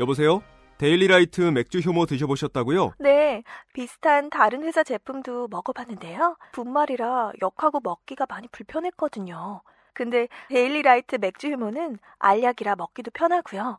여보세요? 데일리라이트 맥주 효모 드셔보셨다고요? 네, 비슷한 다른 회사 제품도 먹어봤는데요. 분말이라 역하고 먹기가 많이 불편했거든요. 근데 데일리라이트 맥주 효모는 알약이라 먹기도 편하고요.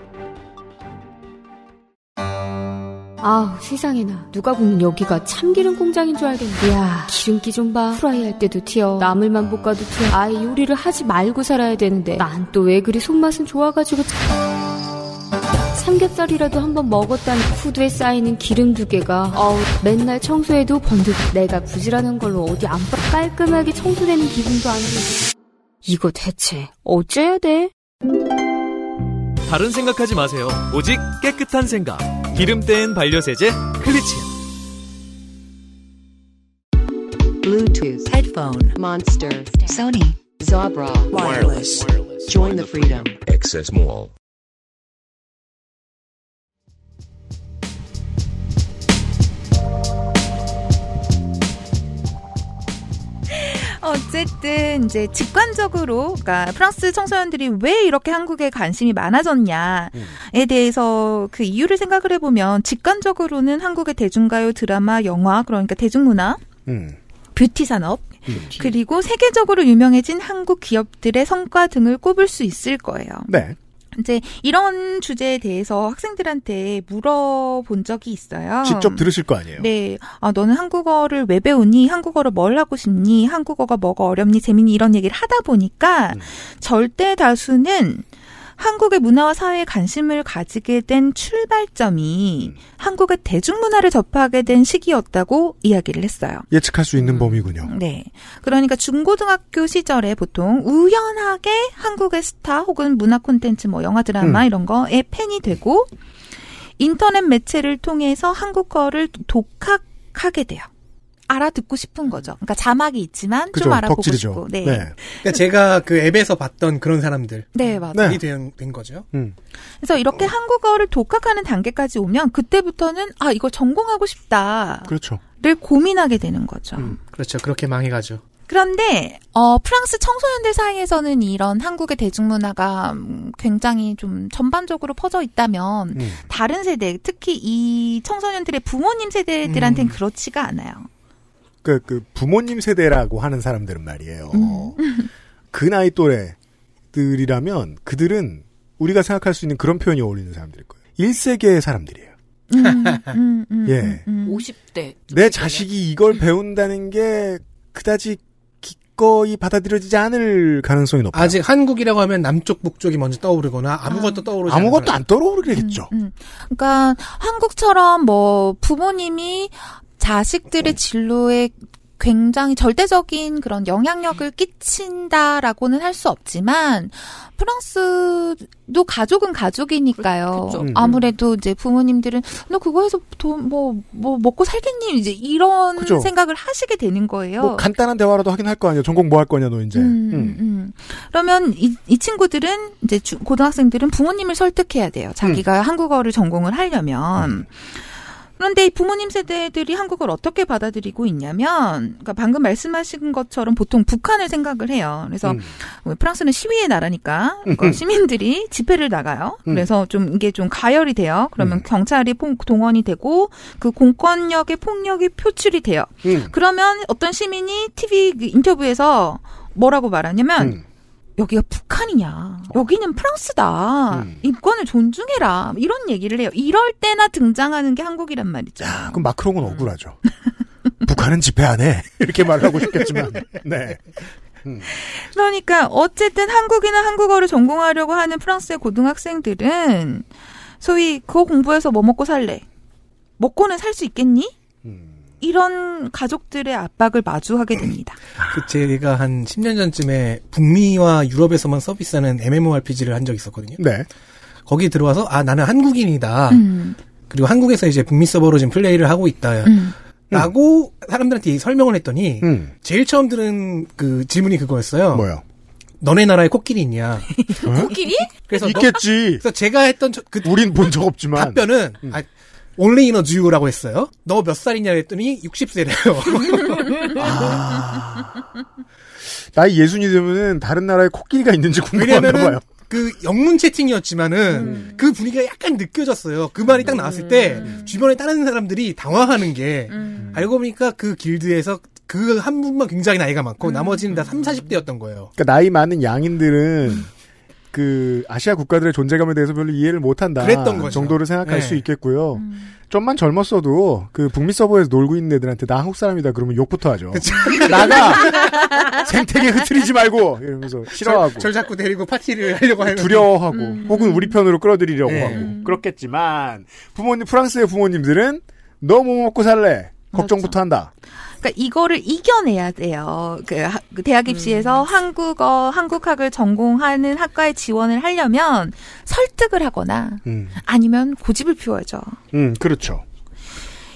아우 세상에나. 누가 보면 여기가 참기름 공장인 줄 알겠네. 야 기름기 좀 봐. 프라이 할 때도 튀어. 나물만 볶아도 튀어. 아예 요리를 하지 말고 살아야 되는데. 난 또 왜 그리 손맛은 좋아가지고 삼겹살이라도 한번 먹었다는 후드에 쌓이는 기름 두 개가. 어우 맨날 청소해도 번득 내가 부지런한 걸로 어디 안 빠. 깔끔하게 청소되는 기분도 안 들고 이거 대체 어째야 돼? 다른 생각하지 마세요. 오직 깨끗한 생각. 기름 뗀 반려세제 클리친. Bluetooth headphone monster Sony Zabra wireless. Join the freedom. Excess Mall. 어쨌든 이제 직관적으로 그러니까 프랑스 청소년들이 왜 이렇게 한국에 관심이 많아졌냐에 대해서 그 이유를 생각을 해보면 직관적으로는 한국의 대중가요, 드라마, 영화 그러니까 대중문화, 음. 뷰티 산업 그리고 세계적으로 유명해진 한국 기업들의 성과 등을 꼽을 수 있을 거예요. 네. 이제 이런 주제에 대해서 학생들한테 물어본 적이 있어요. 직접 들으실 거 아니에요? 네. 아, 너는 한국어를 왜 배우니? 한국어를 뭘 하고 싶니? 한국어가 뭐가 어렵니? 재밌니? 이런 얘기를 하다 보니까 절대 다수는 한국의 문화와 사회에 관심을 가지게 된 출발점이 한국의 대중문화를 접하게 된 시기였다고 이야기를 했어요. 예측할 수 있는 범위군요. 네. 그러니까 중고등학교 시절에 보통 우연하게 한국의 스타 혹은 문화 콘텐츠 뭐 영화 드라마 음. 이런 거에 팬이 되고 인터넷 매체를 통해서 한국어를 독학하게 돼요. 알아듣고 싶은 거죠. 그러니까 자막이 있지만 그죠, 좀 알아보고 덕질이죠. 싶고. 네. 네. 그러니까 제가 그 앱에서 봤던 그런 사람들. 네, 맞아요. 이 된, 된 거죠. 음. 그래서 이렇게 한국어를 독학하는 단계까지 오면 그때부터는 아 이거 전공하고 싶다를 그렇죠. 고민하게 되는 거죠. 그렇죠. 그렇게 망해가죠. 그런데 어 프랑스 청소년들 사이에서는 이런 한국의 대중문화가 음, 굉장히 좀 전반적으로 퍼져 있다면 음. 다른 세대 특히 이 청소년들의 부모님 세대들한테는 음. 그렇지가 않아요. 그, 그, 부모님 세대라고 하는 사람들은 말이에요. 음. 그 나이 또래들이라면 그들은 우리가 생각할 수 있는 그런 표현이 어울리는 사람들일 거예요. 1세계의 사람들이에요. 음, 예. 50대. 내 자식이 이걸 배운다는 게 그다지 기꺼이 받아들여지지 않을 가능성이 높아요. 아직 한국이라고 하면 남쪽 북쪽이 먼저 떠오르거나 아무것도 떠오르지 아무것도. 안 떠오르겠죠. 음. 그러니까 한국처럼 뭐 부모님이 자식들의 진로에 굉장히 절대적인 그런 영향력을 끼친다라고는 할 수 없지만 프랑스도 가족은 가족이니까요. 그쵸. 음. 아무래도 이제 부모님들은 너 그거 해서 돈뭐뭐 뭐 먹고 살겠니 이제 이런 그죠. 생각을 하시게 되는 거예요. 뭐 간단한 대화라도 하긴 할 거 아니에요. 전공 뭐 할 거냐 너 이제. 음, 음. 음. 그러면 이, 이 친구들은 이제 주- 고등학생들은 부모님을 설득해야 돼요. 자기가 한국어를 전공을 하려면. 그런데 이 부모님 세대들이 한국어를 어떻게 받아들이고 있냐면, 그러니까 방금 말씀하신 것처럼 보통 북한을 생각을 해요. 그래서 음. 뭐 프랑스는 시위의 나라니까 그러니까 시민들이 집회를 나가요. 음. 그래서 좀 이게 좀 가열이 돼요. 그러면 경찰이 퐁- 동원이 되고 그 공권력의 폭력이 표출이 돼요. 음. 그러면 어떤 시민이 TV 그 인터뷰에서 뭐라고 말하냐면 음. 여기가 북한이냐. 여기는 프랑스다. 음. 인권을 존중해라. 이런 얘기를 해요. 이럴 때나 등장하는 게 한국이란 말이죠. 그럼 마크롱은 억울하죠. 북한은 집회 안 해. 이렇게 말하고 싶겠지만. 네. 그러니까 어쨌든 한국이나 한국어를 전공하려고 하는 프랑스의 고등학생들은 소위 그거 공부해서 뭐 먹고 살래? 먹고는 살 수 있겠니? 이런 가족들의 압박을 마주하게 됩니다. 그 제가 한 10년 전쯤에 북미와 유럽에서만 서비스하는 MMORPG를 한 적이 있었거든요. 네. 거기 들어와서 아 나는 한국인이다. 음. 그리고 한국에서 이제 북미 서버로 지금 플레이를 하고 있다. 음. 라고 사람들한테 설명을 했더니 음. 제일 처음 들은 그 질문이 그거였어요. 뭐요? 너네 나라에 코끼리 있냐? 코끼리? 그래서 있겠지. 그래서 제가 했던 저- 그 우린 본 적 없지만 답변은 아, only in a Jew라고 했어요. 너 몇 살이냐 했더니 60세래요. 나이 예순이 되면은 다른 나라에 코끼리가 있는지 궁금한가 봐요. 그 영문 채팅이었지만은 그 분위기가 약간 느껴졌어요. 그 말이 딱 나왔을 때 주변에 다른 사람들이 당황하는 게 알고 보니까 그 길드에서 그 한 분만 굉장히 나이가 많고 나머지는 다 3, 40대였던 거예요. 그러니까 나이 많은 양인들은 그 아시아 국가들의 존재감에 대해서 별로 이해를 못한다. 그랬던 거죠. 정도를 생각할 네. 수 있겠고요. 좀만 젊었어도 그 북미 서버에서 놀고 있는 애들한테 나 한국 사람이다 그러면 욕부터 하죠. 나가 생태계 흐트리지 말고 이러면서 싫어하고 절, 절 자꾸 데리고 파티를 하려고 하는 두려워하고 혹은 우리 편으로 끌어들이려고 네. 하고 그렇겠지만 부모님 프랑스의 부모님들은 너 뭐 먹고 살래 걱정부터 한다. 그 러니까 이거를 이겨내야 돼요. 그, 하- 그 대학 입시에서 한국어, 한국학을 전공하는 학과에 지원을 하려면 설득을 하거나 음, 아니면 고집을 피워야죠. 음 그렇죠.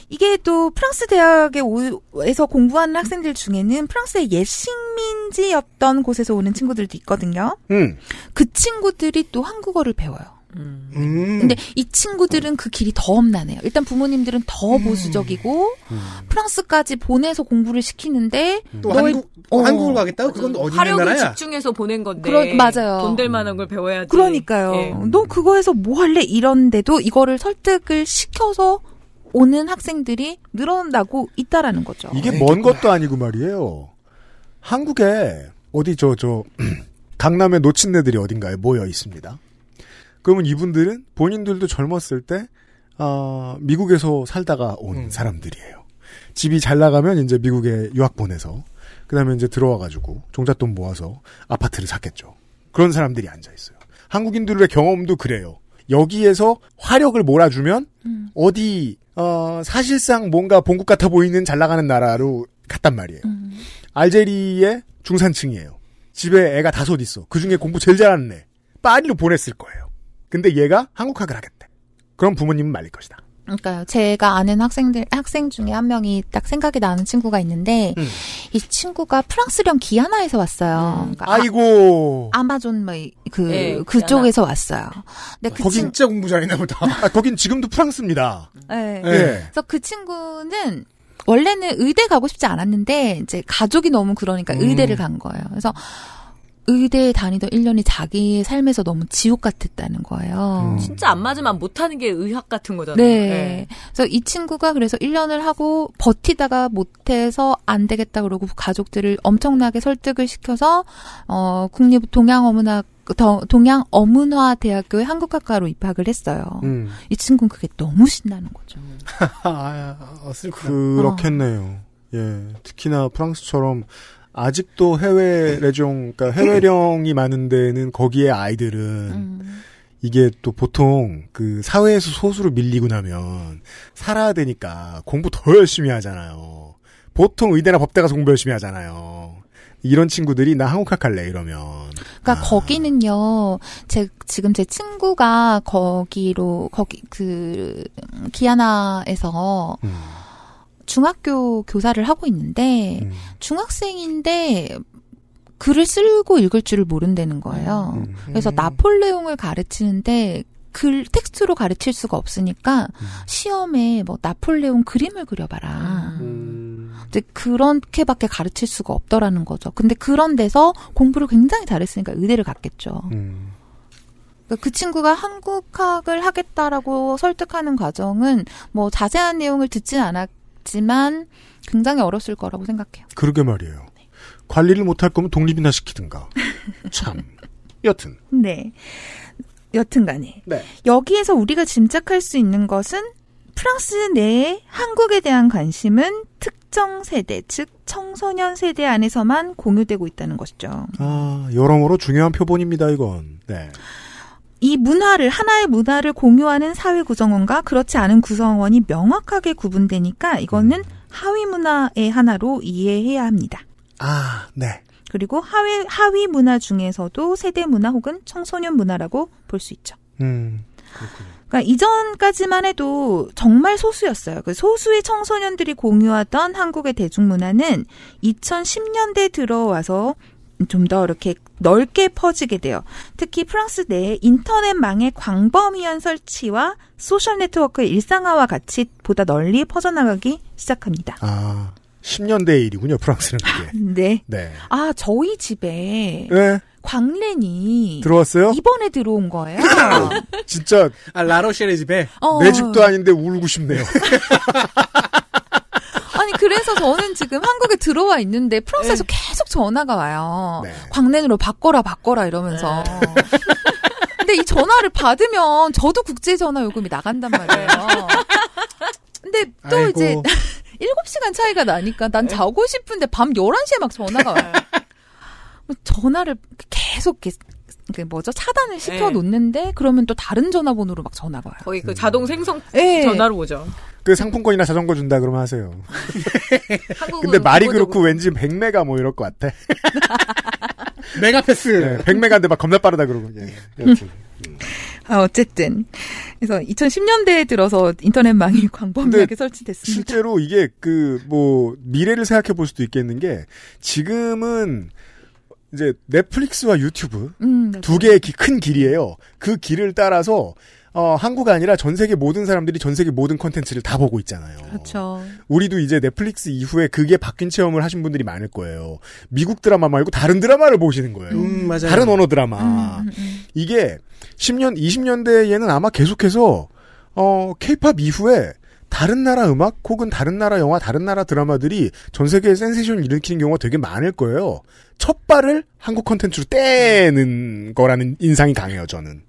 이게 또 프랑스 대학에 오- 에서 공부하는 학생들 중에는 프랑스의 옛 식민지였던 곳에서 오는 친구들도 있거든요. 음, 그 친구들이 또 한국어를 배워요. 음. 근데 이 친구들은 그 길이 더 험난해요. 일단 부모님들은 더 보수적이고 프랑스까지 보내서 공부를 시키는데 또 너의- 한국 어. 한국을 가겠다고 그건 어디 있는 화력을 나라야? 집중해서 보낸 건데. 그러- 맞아요. 돈 될 만한 걸 배워야지. 그러니까요. 예. 너 그거 해서 뭐 할래? 이런데도 이거를 설득을 시켜서 오는 학생들이 늘어나고 있다라는 거죠. 이게 먼 것도 아니고 말이에요. 한국에 어디 저저 강남의 노친네들이 어딘가에 모여 있습니다. 그러면 이분들은 본인들도 젊었을 때 아, 미국에서 살다가 온 사람들이에요. 집이 잘 나가면 이제 미국에 유학 보내서 그다음에 이제 들어와 가지고 종잣돈 모아서 아파트를 샀겠죠. 그런 사람들이 앉아 있어요. 한국인들의 경험도 그래요. 여기에서 화력을 몰아주면 어디 어, 사실상 뭔가 본국 같아 보이는 잘 나가는 나라로 갔단 말이에요. 알제리의 중산층이에요. 집에 애가 다섯 있어. 그 중에 공부 제일 잘하는 애. 파리로 보냈을 거예요. 근데 얘가 한국학을 하겠대. 그럼 부모님은 말릴 것이다. 그러니까요. 제가 아는 학생들 학생 중에 한 명이 딱 생각이 나는 친구가 있는데 음. 이 친구가 프랑스령 기아나에서 왔어요. 그러니까 아- 아이고. 아 마존 뭐그 네, 그쪽에서 왔어요. 근데 그 거긴 친, 진짜 공부 잘했나 보다. 아, 거긴 지금도 프랑스입니다. 네. 예. 그래서 그 친구는 원래는 의대 가고 싶지 않았는데 이제 가족이 너무 그러니까 음. 의대를 간 거예요. 그래서 의대에 다니던 1년이 자기의 삶에서 너무 지옥 같았다는 거예요. 진짜 안 맞으면 못하는 게 의학 같은 거잖아요. 네. 그래서 이 친구가 그래서 1년을 하고 버티다가 못해서 안 되겠다 그러고 가족들을 엄청나게 설득을 시켜서 어 국립 동양 어문학 더- 동양 어문화 대학교의 한국학과로 입학을 했어요. 음. 이 친구는 그게 너무 신나는 거죠. 아, 어, 슬프다. 그렇겠네요. 예. 특히나 프랑스처럼 아직도 해외 레종, 그러니까 해외령이 많은 데는 거기에 아이들은 음. 이게 또 보통 그 사회에서 소수로 밀리고 나면 살아야 되니까 공부 더 열심히 하잖아요. 보통 의대나 법대 가서 공부 열심히 하잖아요. 이런 친구들이 나 한국학 할래 이러면 그러니까 거기는요. 제 지금 제 친구가 거기로 거기 그 음, 기아나에서 음. 중학교 교사를 하고 있는데 중학생인데 글을 쓰고 읽을 줄을 모른다는 거예요. 음. 그래서 나폴레옹을 가르치는데 글 텍스트로 가르칠 수가 없으니까 시험에 뭐 나폴레옹 그림을 그려봐라. 이제 그렇게밖에 가르칠 수가 없더라는 거죠. 근데 그런 데서 공부를 굉장히 잘했으니까 의대를 갔겠죠. 음. 그러니까 그 친구가 한국학을 하겠다라고 설득하는 과정은 뭐 자세한 내용을 듣진 않았 지만 굉장히 어렸을 거라고 생각해요. 그러게 말이에요. 관리를 못할 거면 독립이나 시키든가. 참. 여튼. 네. 여튼간에 네. 여기에서 우리가 짐작할 수 있는 것은 프랑스 내에 한국에 대한 관심은 특정 세대, 즉 청소년 세대 안에서만 공유되고 있다는 것이죠. 아, 여러모로 중요한 표본입니다, 이건. 네. 이 문화를 하나의 문화를 공유하는 사회 구성원과 그렇지 않은 구성원이 명확하게 구분되니까 이거는 하위 문화의 하나로 이해해야 합니다. 아, 네. 그리고 하위 하위 문화 중에서도 세대 문화 혹은 청소년 문화라고 볼 수 있죠. 음. 그러니까 이전까지만 해도 정말 소수였어요. 그 소수의 청소년들이 공유하던 한국의 대중문화는 2010년대 들어와서 좀 더 이렇게 넓게 퍼지게 돼요. 특히 프랑스 내 인터넷망의 광범위한 설치와 소셜 네트워크의 일상화와 같이 보다 널리 퍼져나가기 시작합니다. 아, 10년대의 일이군요, 프랑스는 그게. 네. 네. 아, 저희 집에 네. 광랜이 들어왔어요? 이번에 들어온 거예요. 진짜. 아, 라로셸의 집에? 어. 내 집도 아닌데 울고 싶네요. 아니 그래서 저는 지금 한국에 들어와 있는데 프랑스에서 계속 전화가 와요. 광랜으로 바꿔라 바꿔라 이러면서. 근데 이 전화를 받으면 저도 국제 전화 요금이 나간단 말이에요. 근데 또 아이고. 이제 7시간 차이가 나니까 난 자고 싶은데 밤 11시에 막 전화가 와요. 뭐 전화를 계속 이렇게 그 뭐죠? 차단을 시켜 놓는데 그러면 또 다른 전화번호로 막 전화가 와요. 거의 그 자동 생성 네. 전화로 오죠. 그 상품권이나 자전거 준다 그러면 하세요. 근데 말이 그렇고 왠지 100메가 뭐 이럴 것 같아. 메가패스. 네, 100메가인데 막 겁나 빠르다 그러고. 예. 여튼. 아, 어쨌든. 그래서 2010년대에 들어서 인터넷망이 광범위하게 설치됐습니다. 실제로 이게 그 뭐 미래를 생각해 볼 수도 있겠는 게 지금은 이제 넷플릭스와 유튜브 음, 네. 두 개의 기- 큰 길이에요. 그 길을 따라서 어, 한국 아니라 전 세계 모든 사람들이 전 세계 모든 콘텐츠를 다 보고 있잖아요. 그렇죠. 우리도 이제 넷플릭스 이후에 그게 바뀐 체험을 하신 분들이 많을 거예요. 미국 드라마 말고 다른 드라마를 보시는 거예요. 음, 맞아요. 다른 언어 드라마. 이게 10년, 20년대에는 아마 계속해서 어, 케이팝 이후에 다른 나라 음악 혹은 다른 나라 영화, 다른 나라 드라마들이 전 세계에 센세이션을 일으키는 경우가 되게 많을 거예요. 첫 발을 한국 콘텐츠로 떼는 거라는 인상이 강해요, 저는.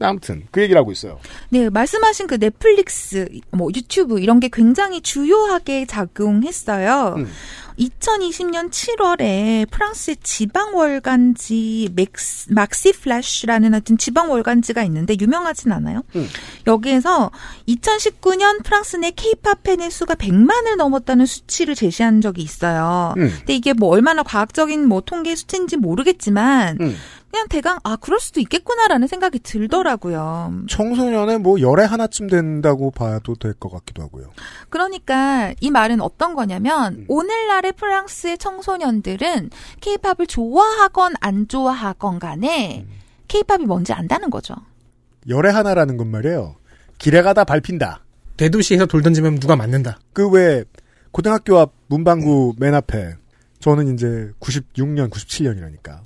아무튼 그 얘기를 하고 있어요. 네, 말씀하신 그 넷플릭스, 뭐 유튜브 이런 게 굉장히 주요하게 작용했어요. 음. 2020년 7월에 프랑스의 지방 월간지 맥스, Maxi Flash라는 하여튼 지방 월간지가 있는데 유명하진 않아요. 음. 여기에서 2019년 프랑스 내 케이팝 팬의 수가 100만을 넘었다는 수치를 제시한 적이 있어요. 음. 근데 이게 뭐 얼마나 과학적인 뭐 통계 수치인지 모르겠지만 음. 그냥 대강 아 그럴 수도 있겠구나라는 생각이 들더라고요. 청소년의 뭐 열에 하나쯤 된다고 봐도 될 것 같기도 하고요. 그러니까 이 말은 어떤 거냐면 오늘날의 프랑스의 청소년들은 케이팝을 좋아하건 안 좋아하건 간에 케이팝이 뭔지 안다는 거죠. 열에 하나라는 건 말이에요. 길에 가다 밟힌다. 대도시에서 돌 던지면 누가 맞는다. 그 왜 고등학교 앞 문방구 맨 앞에 저는 이제 96년, 97년이라니까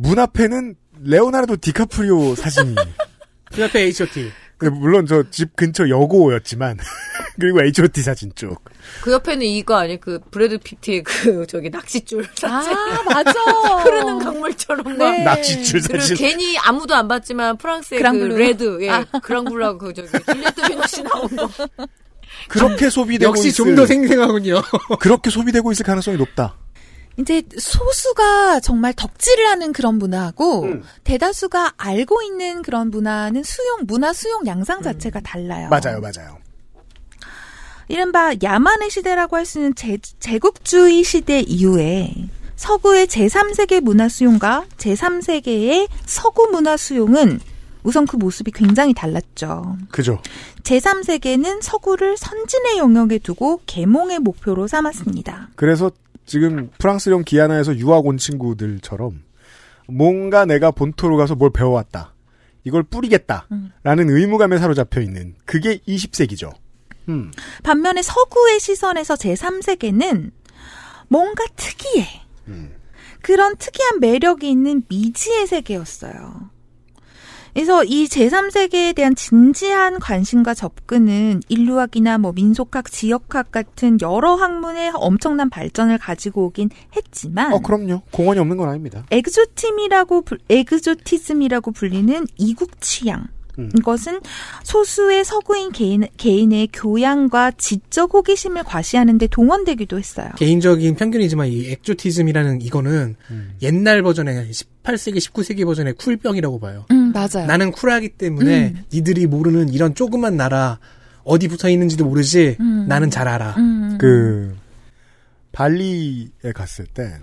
문 앞에는 레오나르도 디카프리오 사진이 그 앞에 H.O.T. 물론 저 집 근처 여고였지만 그리고 H.O.T 사진 쪽. 그 옆에는 이거 아니 그 브래드 피트의 그 저기 낚싯줄 사진. 아 맞아. 흐르는 강물처럼 막. 네. 낚싯줄 그리고 사진. 괜히 아무도 안 봤지만 프랑스의 그랑블루. 그 레드, 예, 아. 그랑블루하고 그 저기 줄리에트 비노시 나온 거. 그렇게 소비되고 역시 좀 더 생생하군요. 그렇게 소비되고 있을 가능성이 높다. 이제 소수가 정말 덕질을 하는 그런 문화하고 음. 대다수가 알고 있는 그런 문화는 수용 문화 수용 양상 자체가 달라요. 맞아요, 맞아요. 이른바 야만의 시대라고 할 수 있는 제, 제국주의 시대 이후에 서구의 제3세계 문화 수용과 제3세계의 서구 문화 수용은 우선 그 모습이 굉장히 달랐죠. 그죠. 제3세계는 서구를 선진의 영역에 두고 계몽의 목표로 삼았습니다. 그래서 지금 프랑스령 기아나에서 유학 온 친구들처럼 뭔가 내가 본토로 가서 뭘 배워왔다. 이걸 뿌리겠다라는 의무감에 사로잡혀 있는 그게 20세기죠. 음. 반면에 서구의 시선에서 제3세계는 뭔가 특이해. 그런 특이한 매력이 있는 미지의 세계였어요. 그래서 이 제3세계에 대한 진지한 관심과 접근은 인류학이나 뭐 민속학, 지역학 같은 여러 학문의 엄청난 발전을 가지고 오긴 했지만 어, 그럼요. 공원이 없는 건 아닙니다. 엑조팀이라고 불- 엑조티즘이라고 불리는 이국 취향. 음. 이것은 소수의 서구인 개인, 개인의 교양과 지적 호기심을 과시하는데 동원되기도 했어요. 개인적인 편견이지만 이 엑조티즘이라는 이거는 옛날 버전의 18세기, 19세기 버전의 쿨병이라고 봐요. 음, 맞아요. 나는 쿨하기 때문에 음. 니들이 모르는 이런 조그만 나라 어디 붙어 있는지도 모르지 음. 나는 잘 알아. 그 발리에 갔을 때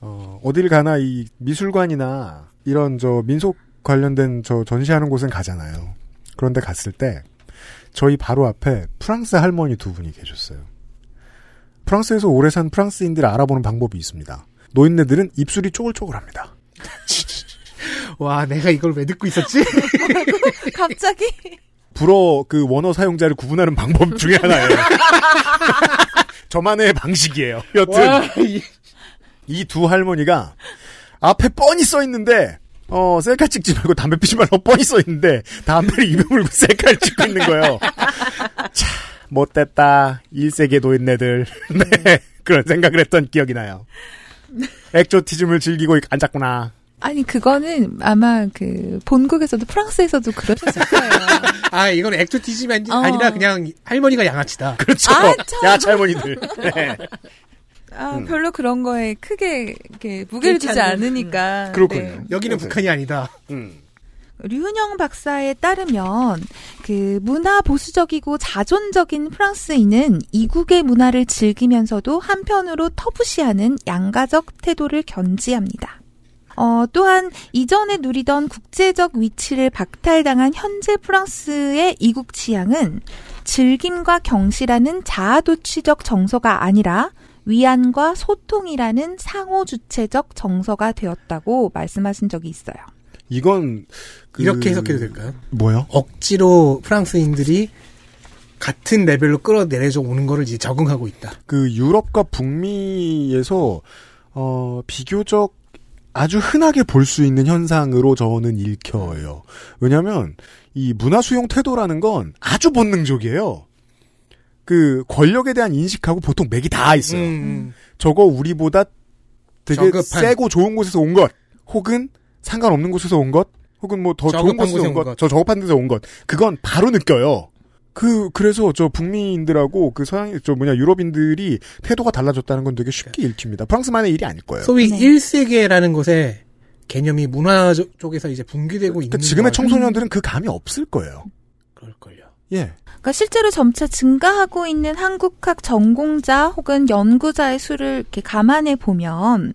어, 어딜 가나 이 미술관이나 이런 저 민속 관련된 저 전시하는 곳은 가잖아요. 그런데 갔을 때 저희 바로 앞에 프랑스 할머니 두 분이 계셨어요. 프랑스에서 오래 산 프랑스인들을 알아보는 방법이 있습니다. 노인네들은 입술이 쪼글쪼글합니다. 와, 내가 이걸 왜 듣고 있었지? 갑자기? 불어 그 원어 사용자를 구분하는 방법 중에 하나예요. 저만의 방식이에요. 여튼 이 두 할머니가 앞에 뻔히 써 있는데 어 셀카 찍지 말고 담배 피지 말고 뻔히 써 있는데 담배를 입에 물고 셀카를 찍고 있는 거예요. 차 못됐다 1세기 노인네들 네 그런 생각을 했던 기억이 나요. 엑조티즘을 즐기고 앉았구나. 아니 그거는 아마 그 본국에서도 프랑스에서도 그러셨을 거예요. 아, 이건 액조티즘이 아니- 어. 아니라 그냥 할머니가 양아치다. 그렇죠. 아, 참. 야채 할머니들. 네. 아, 음. 별로 그런 거에 크게 이렇게 무게를 두지 괜찮은. 않으니까. 그렇군요. 네. 여기는 북한이 아니다. 류은영 박사에 따르면 그 문화 보수적이고 자존적인 프랑스인은 이국의 문화를 즐기면서도 한편으로 터부시하는 양가적 태도를 견지합니다. 어, 또한 이전에 누리던 국제적 위치를 박탈당한 현재 프랑스의 이국 취향은 즐김과 경시라는 자아도취적 정서가 아니라 위안과 소통이라는 상호 주체적 정서가 되었다고 말씀하신 적이 있어요. 이건 그- 이렇게 해석해도 될까요? 뭐요? 억지로 프랑스인들이 같은 레벨로 끌어내려져 오는 거를 이제 적응하고 있다. 그 유럽과 북미에서 어 비교적 아주 흔하게 볼 수 있는 현상으로 저는 읽혀요. 왜냐하면 이 문화 수용 태도라는 건 아주 본능적이에요. 그 권력에 대한 인식하고 보통 맥이 다 있어요. 음. 저거 우리보다 되게 저급한. 세고 좋은 곳에서 온 것, 혹은 상관없는 곳에서 온 것, 혹은 뭐 더 좋은 곳에서 곳에 온온 것, 것. 저 저급한 데서 온 것, 그건 바로 느껴요. 그 그래서 저 북미인들하고 그 서양 저 뭐냐 유럽인들이 태도가 달라졌다는 건 되게 쉽게 읽힙니다. 프랑스만의 일이 아닐 거예요. 소위 1세계라는 곳에 개념이 문화 조- 쪽에서 이제 붕괴되고 있는 그러니까 지금의 걸- 청소년들은 그 감이 없을 거예요. 예. 그러니까 실제로 점차 증가하고 있는 한국학 전공자 혹은 연구자의 수를 이렇게 감안해 보면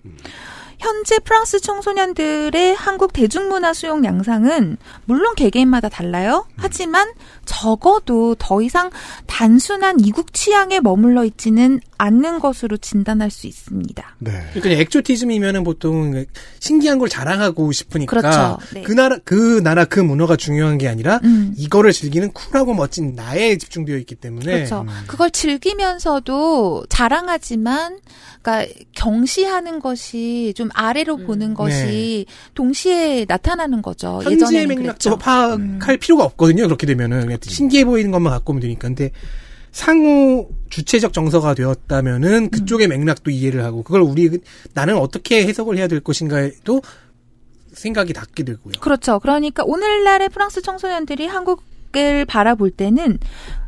현재 프랑스 청소년들의 한국 대중문화 수용 양상은 물론 개개인마다 달라요. 하지만 적어도 더 이상 단순한 이국 취향에 머물러 있지는 않는 것으로 진단할 수 있습니다. 네. 그러니까 액조티즘이면은 보통 신기한 걸 자랑하고 싶으니까 그렇죠. 네. 그 나라 그 나라 그 문화가 중요한 게 아니라 음. 이거를 즐기는 쿨하고 멋진 나에 집중되어 있기 때문에 그렇죠. 그걸 즐기면서도 자랑하지만, 그러니까 경시하는 것이 좀 아래로 보는 것이 동시에 나타나는 거죠. 현지의 맥락 도 그랬죠. 파악할 필요가 없거든요. 그렇게 되면은 그냥 신기해 보이는 것만 갖고 오면 되니까. 근데 상호 주체적 정서가 되었다면은 그쪽의 맥락도 이해를 하고 그걸 우리 나는 어떻게 해석을 해야 될 것인가에도 생각이 닿게 되고요. 그렇죠. 그러니까 오늘날의 프랑스 청소년들이 한국을 바라볼 때는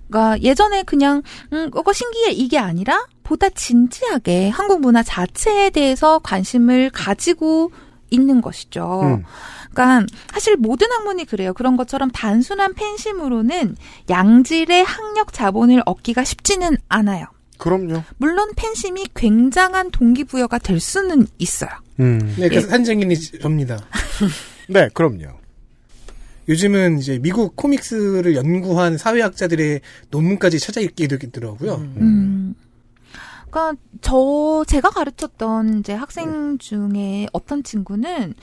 그러니까 예전에 그냥 음 그거 신기해 이게 아니라 보다 진지하게 한국 문화 자체에 대해서 관심을 가지고 있는 것이죠. 음. 그러니까 사실 모든 학문이 그래요. 그런 것처럼 단순한 팬심으로는 양질의 학력 자본을 얻기가 쉽지는 않아요. 그럼요. 물론 팬심이 굉장한 동기부여가 될 수는 있어요. 음. 네, 그래서 산증인이 접니다. 네, 그럼요. 요즘은 이제 미국 코믹스를 연구한 사회학자들의 논문까지 찾아 읽게 되더라고요. 음. 그러니까 저 제가 가르쳤던 이제 학생 중에 어떤 친구는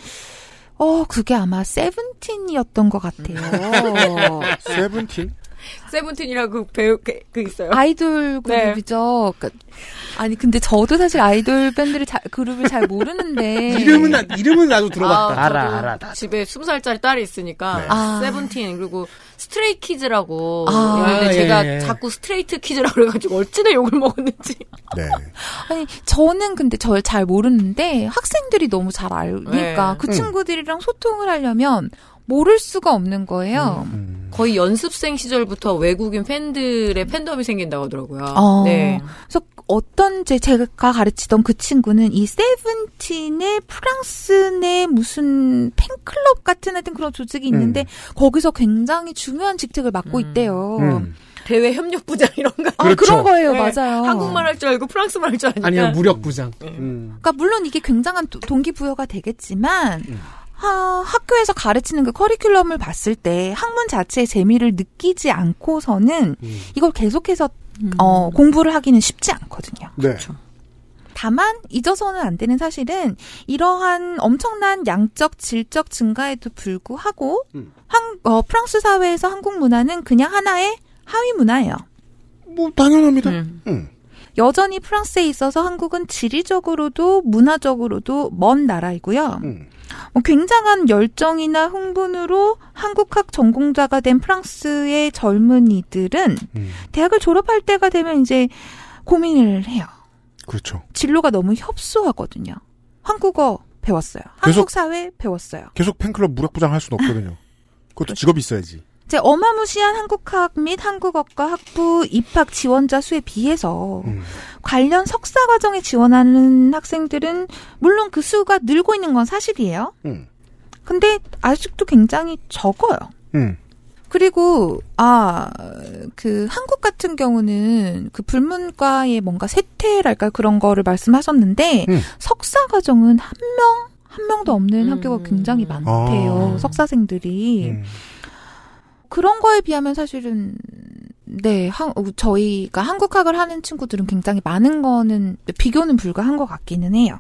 어 그게 아마 세븐틴이었던 것 같아요. 세븐틴? 세븐틴이라고 배우 그, 그 있어요. 아이돌 네. 그룹이죠. 그러니까 아니 근데 저도 사실 아이돌 밴드를 잘, 그룹을 잘 모르는데 이름은 나- 이름은 나도 들어봤다. 아, 알아, 알아, 다. 집에 스무 살짜리 딸이 있으니까 네. 아. 세븐틴 그리고 스트레이 키즈라고 아. 있는데 아, 제가 예, 예. 자꾸 스트레이트 키즈라고 그래가지고 어찌나 욕을 먹었는지. 네. 아니 저는 근데 잘 모르는데 학생들이 너무 잘 알니까 네. 그 음. 친구들이랑 소통을 하려면 모를 수가 없는 거예요. 음. 거의 연습생 시절부터 외국인 팬들의 팬덤이 생긴다고 하더라고요. 어, 네. 그래서 어떤 제 제가 가르치던 그 친구는 이 세븐틴의 프랑스 내 무슨 팬클럽 같은 하여튼 그런 조직이 있는데 거기서 굉장히 중요한 직책을 맡고 있대요. 음. 대외 협력 부장 이런 거. 아, 그런 거예요, 맞아요. 한국말 할 줄 알고 프랑스말 할 줄 아니까. 아니면 무력 부장. 음. 그러니까 물론 이게 굉장한 도- 동기부여가 되겠지만 하, 학교에서 가르치는 그 커리큘럼을 봤을 때 학문 자체의 재미를 느끼지 않고서는 이걸 계속해서 어, 공부를 하기는 쉽지 않거든요. 네. 다만 잊어서는 안 되는 사실은 이러한 엄청난 양적 질적 증가에도 불구하고 한, 어, 프랑스 사회에서 한국 문화는 그냥 하나의 하위 문화예요. 뭐 당연합니다. 음. 여전히 프랑스에 있어서 한국은 지리적으로도 문화적으로도 먼 나라이고요. 뭐 굉장한 열정이나 흥분으로 한국학 전공자가 된 프랑스의 젊은이들은 대학을 졸업할 때가 되면 이제 고민을 해요. 그렇죠. 진로가 너무 협소하거든요. 한국어 배웠어요. 한국 사회 배웠어요. 계속 팬클럽 무력부장 할 수는 없거든요. 그것도 직업이 있어야지. 이제 어마무시한 한국학 및 한국어과 학부 입학 지원자 수에 비해서 관련 석사 과정에 지원하는 학생들은 물론 그 수가 늘고 있는 건 사실이에요. 음. 근데 아직도 굉장히 적어요. 음. 그리고 아 그 한국 같은 경우는 그 불문과의 뭔가 세태랄까 그런 거를 말씀하셨는데 음. 석사 과정은 한 명 한 명도 없는 학교가 굉장히 많대요. 아. 석사생들이 그런 거에 비하면 사실은 네, 한, 어, 저희가 한국학을 하는 친구들은 굉장히 많은 거는 비교는 불가한 것 같기는 해요.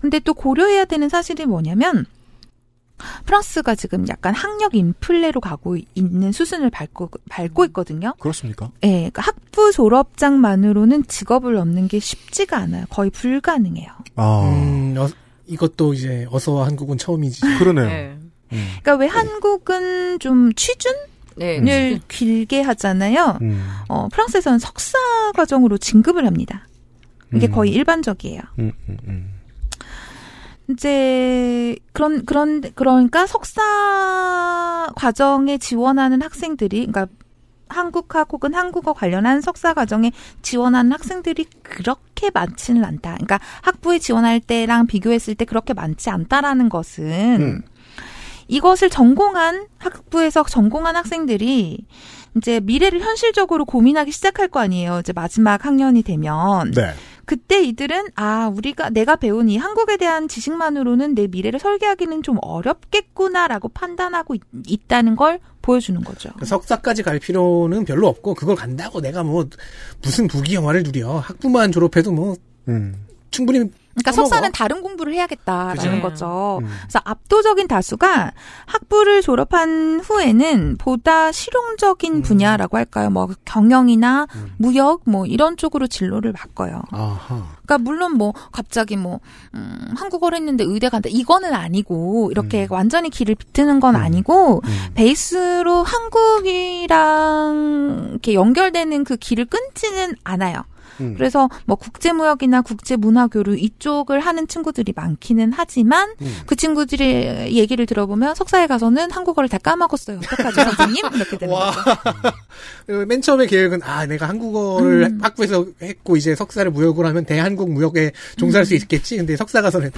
근데 또 고려해야 되는 사실이 뭐냐면 프랑스가 지금 약간 학력 인플레로 가고 있는 수순을 밟고 밟고 있거든요. 그렇습니까? 예, 그러니까 학부 졸업장만으로는 직업을 얻는 게 쉽지가 않아요. 거의 불가능해요. 아. 음, 어, 이것도 이제 어서와 한국은 처음이지. 그러네요. 그러니까 왜 한국은 좀 취준 을 네, 길게 하잖아요. 음. 어, 프랑스에서는 석사 과정으로 진급을 합니다. 이게 음. 거의 일반적이에요. 음, 음, 음. 이제 그런 그런 그러니까 석사 과정에 지원하는 학생들이 그러니까 한국학 혹은 한국어 관련한 석사 과정에 지원하는 학생들이 그렇게 많지는 않다. 그러니까 학부에 지원할 때랑 비교했을 때 그렇게 많지 않다라는 것은 이것을 전공한 학부에서 전공한 학생들이 이제 미래를 현실적으로 고민하기 시작할 거 아니에요. 이제 마지막 학년이 되면. 네. 그때 이들은 아 우리가 내가 배운 이 한국에 대한 지식만으로는 내 미래를 설계하기는 좀 어렵겠구나라고 판단하고 있, 있다는 걸 보여주는 거죠. 그 석사까지 갈 필요는 별로 없고 그걸 간다고 내가 뭐 무슨 부귀 영화를 누려 학부만 졸업해도 뭐 충분히 그러니까. 석사는 다른 공부를 해야겠다라는 그죠. 거죠. 그래서 압도적인 다수가 학부를 졸업한 후에는 보다 실용적인 분야라고 할까요? 뭐 경영이나 무역 뭐 이런 쪽으로 진로를 바꿔요. 아하. 그러니까 물론 뭐 갑자기 뭐 음, 한국어를 했는데 의대 간다 이거는 아니고 이렇게 완전히 길을 비트는 건 아니고 베이스로 한국이랑 이렇게 연결되는 그 길을 끊지는 않아요. 음. 그래서 뭐 국제무역이나 국제문화교류 이쪽을 하는 친구들이 많기는 하지만 음. 그 친구들의 얘기를 들어보면 석사에 가서는 한국어를 다 까먹었어요. 어떡하죠, 선생님? 이렇게 되는 거죠. 어, 맨 처음에 계획은 아 내가 한국어를 음. 학부에서 했고 이제 석사를 무역으로 하면 대한국 무역에 종사할 음. 수 있겠지. 근데 석사 가서는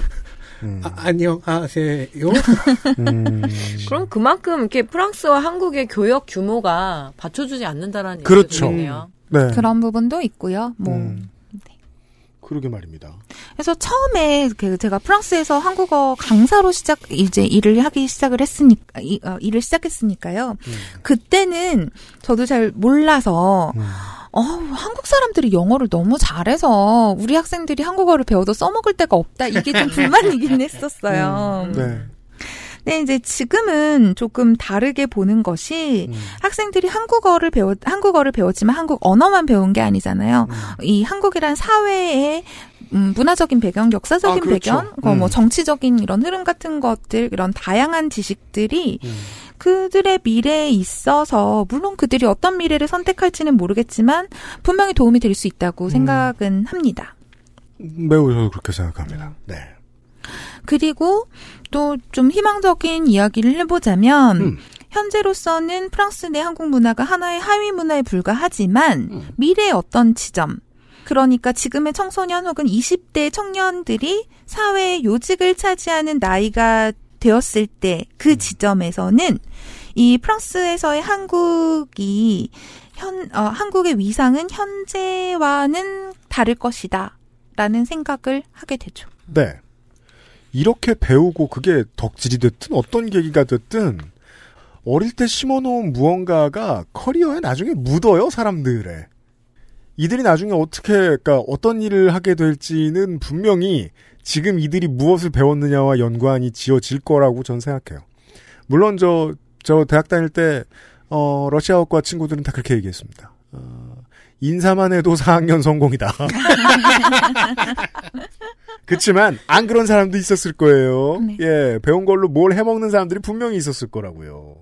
음. 아, 안녕하세요. 그럼 그만큼 이렇게 프랑스와 한국의 교역 규모가 받쳐주지 않는다라는 그렇죠. 얘기네요. 네. 그런 부분도 있고요. 뭐 음. 그러게 말입니다. 그래서 처음에 그 제가 프랑스에서 한국어 강사로 시작 이제 일을 하기 시작을 했으니까 이, 어, 일을 시작했으니까요. 그때는 저도 잘 몰라서 어, 한국 사람들이 영어를 너무 잘해서 우리 학생들이 한국어를 배워도 써먹을 데가 없다. 이게 좀 불만이긴 했었어요. 네. 근데 이제 지금은 조금 다르게 보는 것이 학생들이 한국어를 배워 한국어를 배웠지만 한국 언어만 배운 게 아니잖아요. 이 한국이란 사회의 음, 문화적인 배경, 역사적인 아, 그렇죠. 배경, 어, 뭐 음. 정치적인 이런 흐름 같은 것들, 이런 다양한 지식들이 그들의 미래에 있어서 물론 그들이 어떤 미래를 선택할지는 모르겠지만 분명히 도움이 될 수 있다고 생각은 합니다. 매우 저도 그렇게 생각합니다. 네. 그리고 또 좀 희망적인 이야기를 해보자면 음. 현재로서는 프랑스 내 한국 문화가 하나의 하위 문화에 불과하지만 음. 미래의 어떤 지점 그러니까 지금의 청소년 혹은 20대 청년들이 사회의 요직을 차지하는 나이가 되었을 때 음. 그 지점에서는 이 프랑스에서의 한국이 현 어, 한국의 위상은 현재와는 다를 것이다 라는 생각을 하게 되죠. 네. 이렇게 배우고 그게 덕질이 됐든 어떤 계기가 됐든 어릴 때 심어놓은 무언가가 커리어에 나중에 묻어요 사람들의. 이들이 나중에 어떻게 그러니까 어떤 일을 하게 될지는 분명히 지금 이들이 무엇을 배웠느냐와 연관이 지어질 거라고 전 생각해요. 물론 저 저 대학 다닐 때 어, 러시아어과 친구들은 다 그렇게 얘기했습니다. 어, 인사만 해도 4학년 성공이다. 그렇지만 안 그런 사람도 있었을 거예요. 예, 배운 걸로 뭘 해먹는 사람들이 분명히 있었을 거라고요.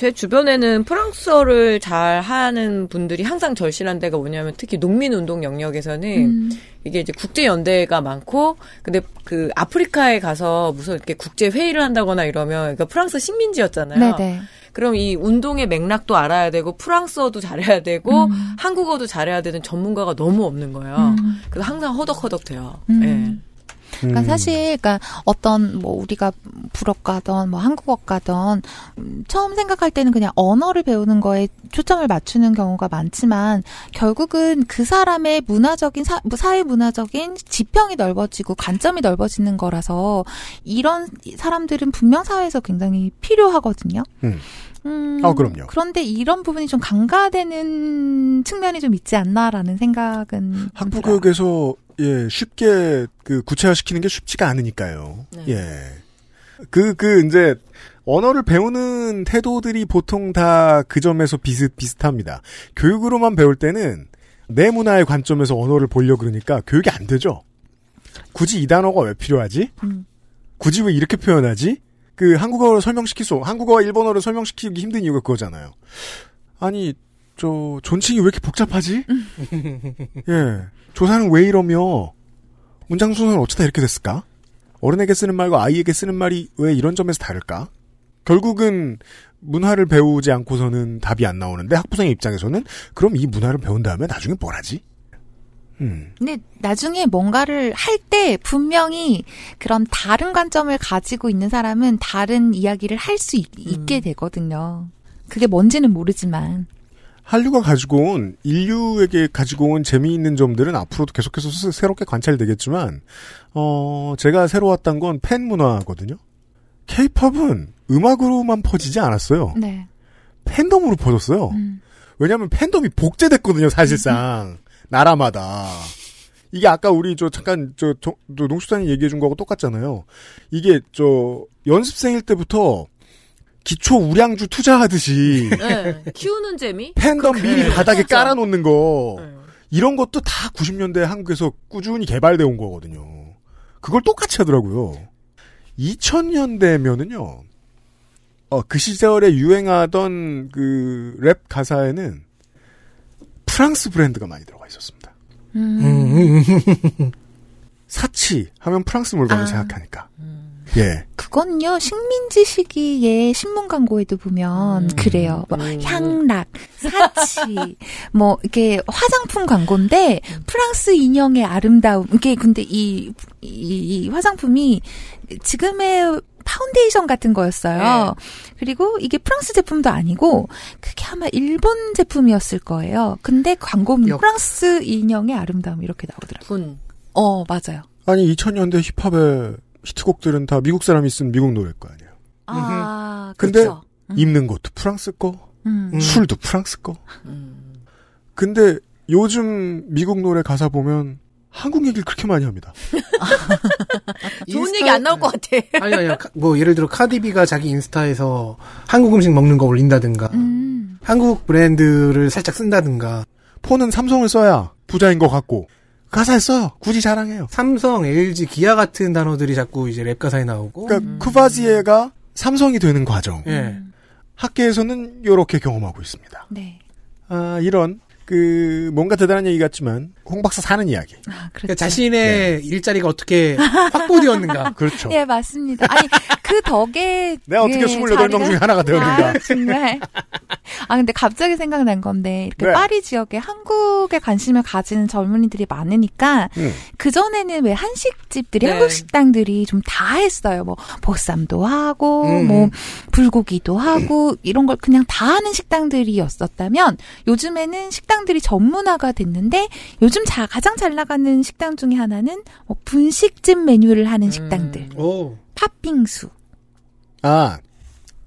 제 주변에는 프랑스어를 잘 하는 분들이 항상 절실한 데가 뭐냐면 특히 농민 운동 영역에서는 음. 이게 이제 국제 연대가 많고 근데 그 아프리카에 가서 무슨 이렇게 국제 회의를 한다거나 이러면 그러니까 프랑스 식민지였잖아요. 네네. 그럼 이 운동의 맥락도 알아야 되고 프랑스어도 잘해야 되고 음. 한국어도 잘해야 되는 전문가가 너무 없는 거예요. 음. 그래서 항상 허덕허덕 돼요. 음. 예. 그러니까 사실 그러니까 어떤 뭐 우리가 불어과든 뭐 한국어과든 음, 처음 생각할 때는 그냥 언어를 배우는 거에 초점을 맞추는 경우가 많지만 결국은 그 사람의 문화적인 사, 사회 문화적인 지평이 넓어지고 관점이 넓어지는 거라서 이런 사람들은 분명 사회에서 굉장히 필요하거든요. 음. 음, 아, 그럼요. 그런데 이런 부분이 좀 강가되는 측면이 좀 있지 않나라는 생각은 학부 교육에서 예 쉽게 그 구체화시키는 게 쉽지가 않으니까요. 예. 그, 그, 이제, 언어를 배우는 태도들이 보통 다 그 점에서 비슷, 비슷합니다. 교육으로만 배울 때는 내 문화의 관점에서 언어를 보려 그러니까 교육이 안 되죠. 굳이 이 단어가 왜 필요하지? 음. 굳이 왜 이렇게 표현하지? 그 한국어로 설명시킬 수, 한국어와 일본어로 설명시키기 힘든 이유가 그거잖아요. 아니, 저, 존칭이 왜 이렇게 복잡하지? 예. 조사는 왜 이러며, 문장 순서는 어쩌다 이렇게 됐을까? 어른에게 쓰는 말과 아이에게 쓰는 말이 왜 이런 점에서 다를까? 결국은 문화를 배우지 않고서는 답이 안 나오는데 학부생의 입장에서는 그럼 이 문화를 배운 다음에 나중에 뭘 하지? 음. 근데 나중에 뭔가를 할 때 분명히 그런 다른 관점을 가지고 있는 사람은 다른 이야기를 할 수 있게 되거든요. 그게 뭔지는 모르지만. 한류가 가지고 온 인류에게 가지고 온 재미있는 점들은 앞으로도 계속해서 스- 새롭게 관찰되겠지만 어 제가 새로 왔던 건 팬 문화거든요. 케이팝은 음악으로만 퍼지지 않았어요. 네. 팬덤으로 퍼졌어요. 왜냐하면 팬덤이 복제됐거든요, 사실상 나라마다. 이게 아까 우리 저 잠깐 저 농수산이 얘기해 준 거하고 똑같잖아요. 이게 저 연습생일 때부터 기초 우량주 투자하듯이 네. 키우는 재미? 팬덤 그- 미리 네. 바닥에 진짜. 깔아놓는 거 이런 것도 다 90년대 한국에서 꾸준히 개발돼 온 거거든요. 그걸 똑같이 하더라고요. 2000년대면은요. 어, 그 시절에 유행하던 그 랩 가사에는 프랑스 브랜드가 많이 들어가 있었습니다. 음. 사치 하면 프랑스 물건을 아. 생각하니까. 예. 그건요, 식민지 시기의 신문 광고에도 보면 그래요. 뭐, 향락, 사치, 뭐, 이렇게 화장품 광고인데, 프랑스 인형의 아름다움. 이게 근데 이, 이, 이 화장품이 지금의 파운데이션 같은 거였어요. 그리고 이게 프랑스 제품도 아니고, 그게 아마 일본 제품이었을 거예요. 근데 광고는 프랑스 인형의 아름다움 이렇게 나오더라고요. 군. 어, 맞아요. 아니 2000년대 힙합의 히트곡들은 다 미국 사람이 쓴 미국 노래일 거 아니에요. 아, 근데 그렇죠. 입는 것도 프랑스 거, 음. 술도 프랑스 거. 근데 요즘 미국 노래 가사 보면 한국 얘기를 그렇게 많이 합니다. 좋은 얘기 안 나올 것 같아. 아니 아니 뭐 예를 들어 카디비가 자기 인스타에서 한국 음식 먹는 거 올린다든가 음. 한국 브랜드를 살짝 쓴다든가 폰은 삼성을 써야 부자인 것 같고 가사에 써요. 굳이 자랑해요. 삼성, LG, 기아 같은 단어들이 자꾸 이제 랩 가사에 나오고 그러니까 쿠바지에가 삼성이 되는 과정. 예. 학계에서는 이렇게 경험하고 있습니다. 네. 아, 이런 그 뭔가 대단한 얘기 같지만 홍 박사 사는 이야기. 그러니까 자신의 일자리가 어떻게 확보되었는가. 그렇죠. 예, 맞습니다. 아니, 그 덕에. 내가 어떻게 예, 28명 중에 하나가 되었는가. 아, 정말. 아, 근데 갑자기 생각난 건데, 이렇게 네. 파리 지역에 한국에 관심을 가지는 젊은이들이 많으니까, 음. 그전에는 왜 한식집들이, 네. 한국 식당들이 좀 다 했어요. 뭐, 보쌈도 하고, 음. 뭐, 불고기도 하고, 이런 걸 그냥 다 하는 식당들이었었다면, 요즘에는 식당들이 전문화가 됐는데, 요즘 요즘 자, 가장 잘 나가는 식당 중에 하나는 뭐 분식집 메뉴를 하는 식당들. 오. 팥빙수, 아,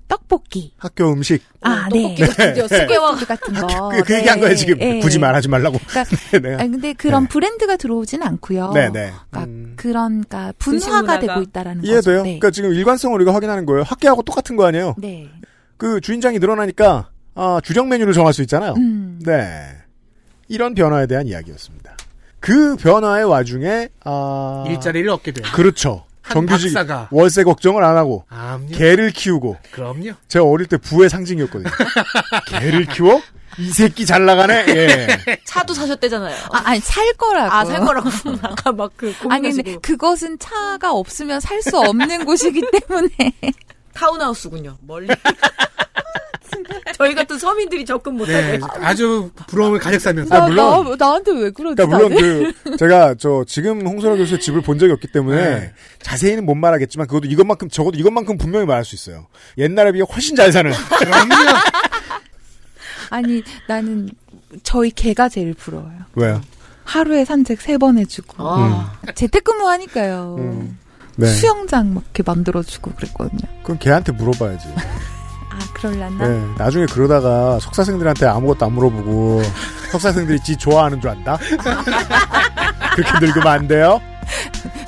떡볶이. 학교 음식. 아, 네. 떡볶이가 드디어 스퀘어 같은 거. 그, 그 얘기한 거예요, 지금. 네. 굳이 말하지 말라고. 그러니까, 네. 아니, 근데 그런 브랜드가 들어오진 않고요. 네, 네. 그러니까 그런 그러니까 분화가. 되고 있다라는 이해돼요? 거죠. 네. 그러니까 지금 일관성을 우리가 확인하는 거예요. 학계하고 똑같은 거 아니에요? 네. 그 주인장이 늘어나니까 아, 주력 메뉴를 정할 수 있잖아요. 음. 네. 이런 변화에 대한 이야기였습니다. 그 변화의 와중에 아 일자리를 얻게 돼요. 그렇죠. 한 정규직 박사가. 월세 걱정을 안 하고 아, 개를 키우고 그럼요. 제가 어릴 때 부의 상징이었거든요. 개를 키워? 이 새끼 잘 나가네. 예. 차도 사셨대잖아요. 아, 아니 살 거라고. 아, 살 거라고. 아까 막그 아니 근데 그것은 차가 없으면 살 수 없는 곳이기 때문에 타운하우스군요. 멀리. 저희 같은 서민들이 접근 못하게. 네, 아주 부러움을 가득 사면서. 아, 물론. 나, 한테 왜 그러지? 그러니까 물론 다들? 그 제가 저 지금 홍소라 교수의 집을 본 적이 없기 때문에 네. 자세히는 못 말하겠지만 그것도 이것만큼 적어도 이것만큼 분명히 말할 수 있어요. 옛날에 비해 훨씬 잘 사는. 아니 나는 저희 개가 제일 부러워요. 왜요? 하루에 산책 세 번 해주고 아. 재택근무 하니까요. 네. 수영장 막 이렇게 만들어주고 그랬거든요. 그럼 걔한테 물어봐야지. 아 그럴란나? 네, 나중에 그러다가 석사생들한테 아무것도 안 물어보고 석사생들이 지 좋아하는 줄 안다? 그렇게 늙으면 안 돼요?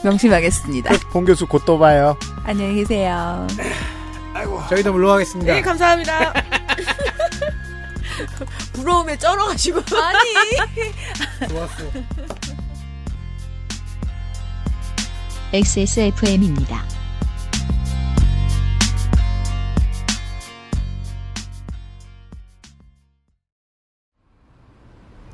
명심하겠습니다. 홍 교수 곧 또 봐요. 안녕히 계세요. 저희도 물러가겠습니다. 네, 감사합니다. 부러움에 쩔어가지고. 아니. 좋았어. XSFM입니다.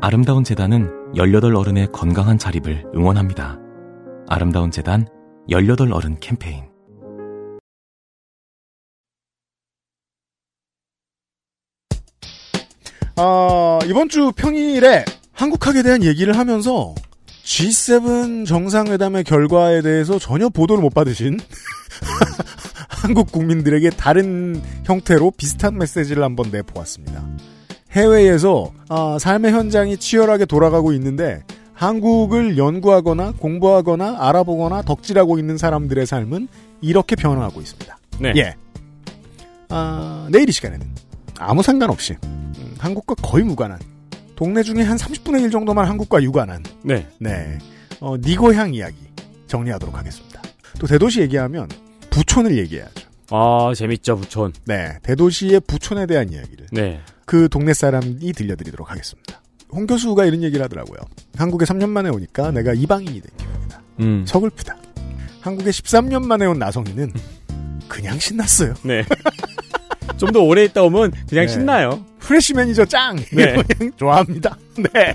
아름다운 재단은 18 어른의 건강한 자립을 응원합니다. 아름다운 재단 18 어른 캠페인. 어, 이번 주 평일에 한국학에 대한 얘기를 하면서 G7 정상회담의 결과에 대해서 전혀 보도를 못 받으신 한국 국민들에게 다른 형태로 비슷한 메시지를 한번 내보았습니다. 해외에서 아, 삶의 현장이 치열하게 돌아가고 있는데 한국을 연구하거나 공부하거나 알아보거나 덕질하고 있는 사람들의 삶은 이렇게 변화하고 있습니다. 네. 예. 아, 내일 이 시간에는 아무 상관없이 음, 한국과 거의 무관한 동네 중에 한 30분의 1 정도만 한국과 유관한 네. 네. 어, 네 고향 이야기 정리하도록 하겠습니다. 또 대도시 얘기하면 부촌을 얘기해야죠. 아, 재밌죠, 부촌. 네. 대도시의 부촌에 대한 이야기를 네. 그 동네 사람이 들려드리도록 하겠습니다. 홍 교수가 이런 얘기를 하더라고요. 한국에 3년 만에 오니까 내가 이방인이 된 기분이다. 음. 서글프다. 한국에 13년 만에 온 나성이는 그냥 신났어요. 네. 좀 더 오래 있다 오면 그냥 네. 신나요. 프레시 매니저 짱! 네. 그냥 좋아합니다. 네.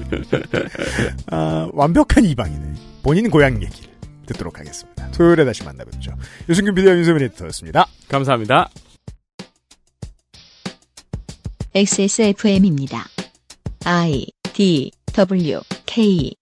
아, 완벽한 이방인의 본인 고향 얘기를 듣도록 하겠습니다. 토요일에 다시 만나뵙죠. 유승균 피디 윤세민 에디터였습니다. 감사합니다. XSFM입니다. I D W K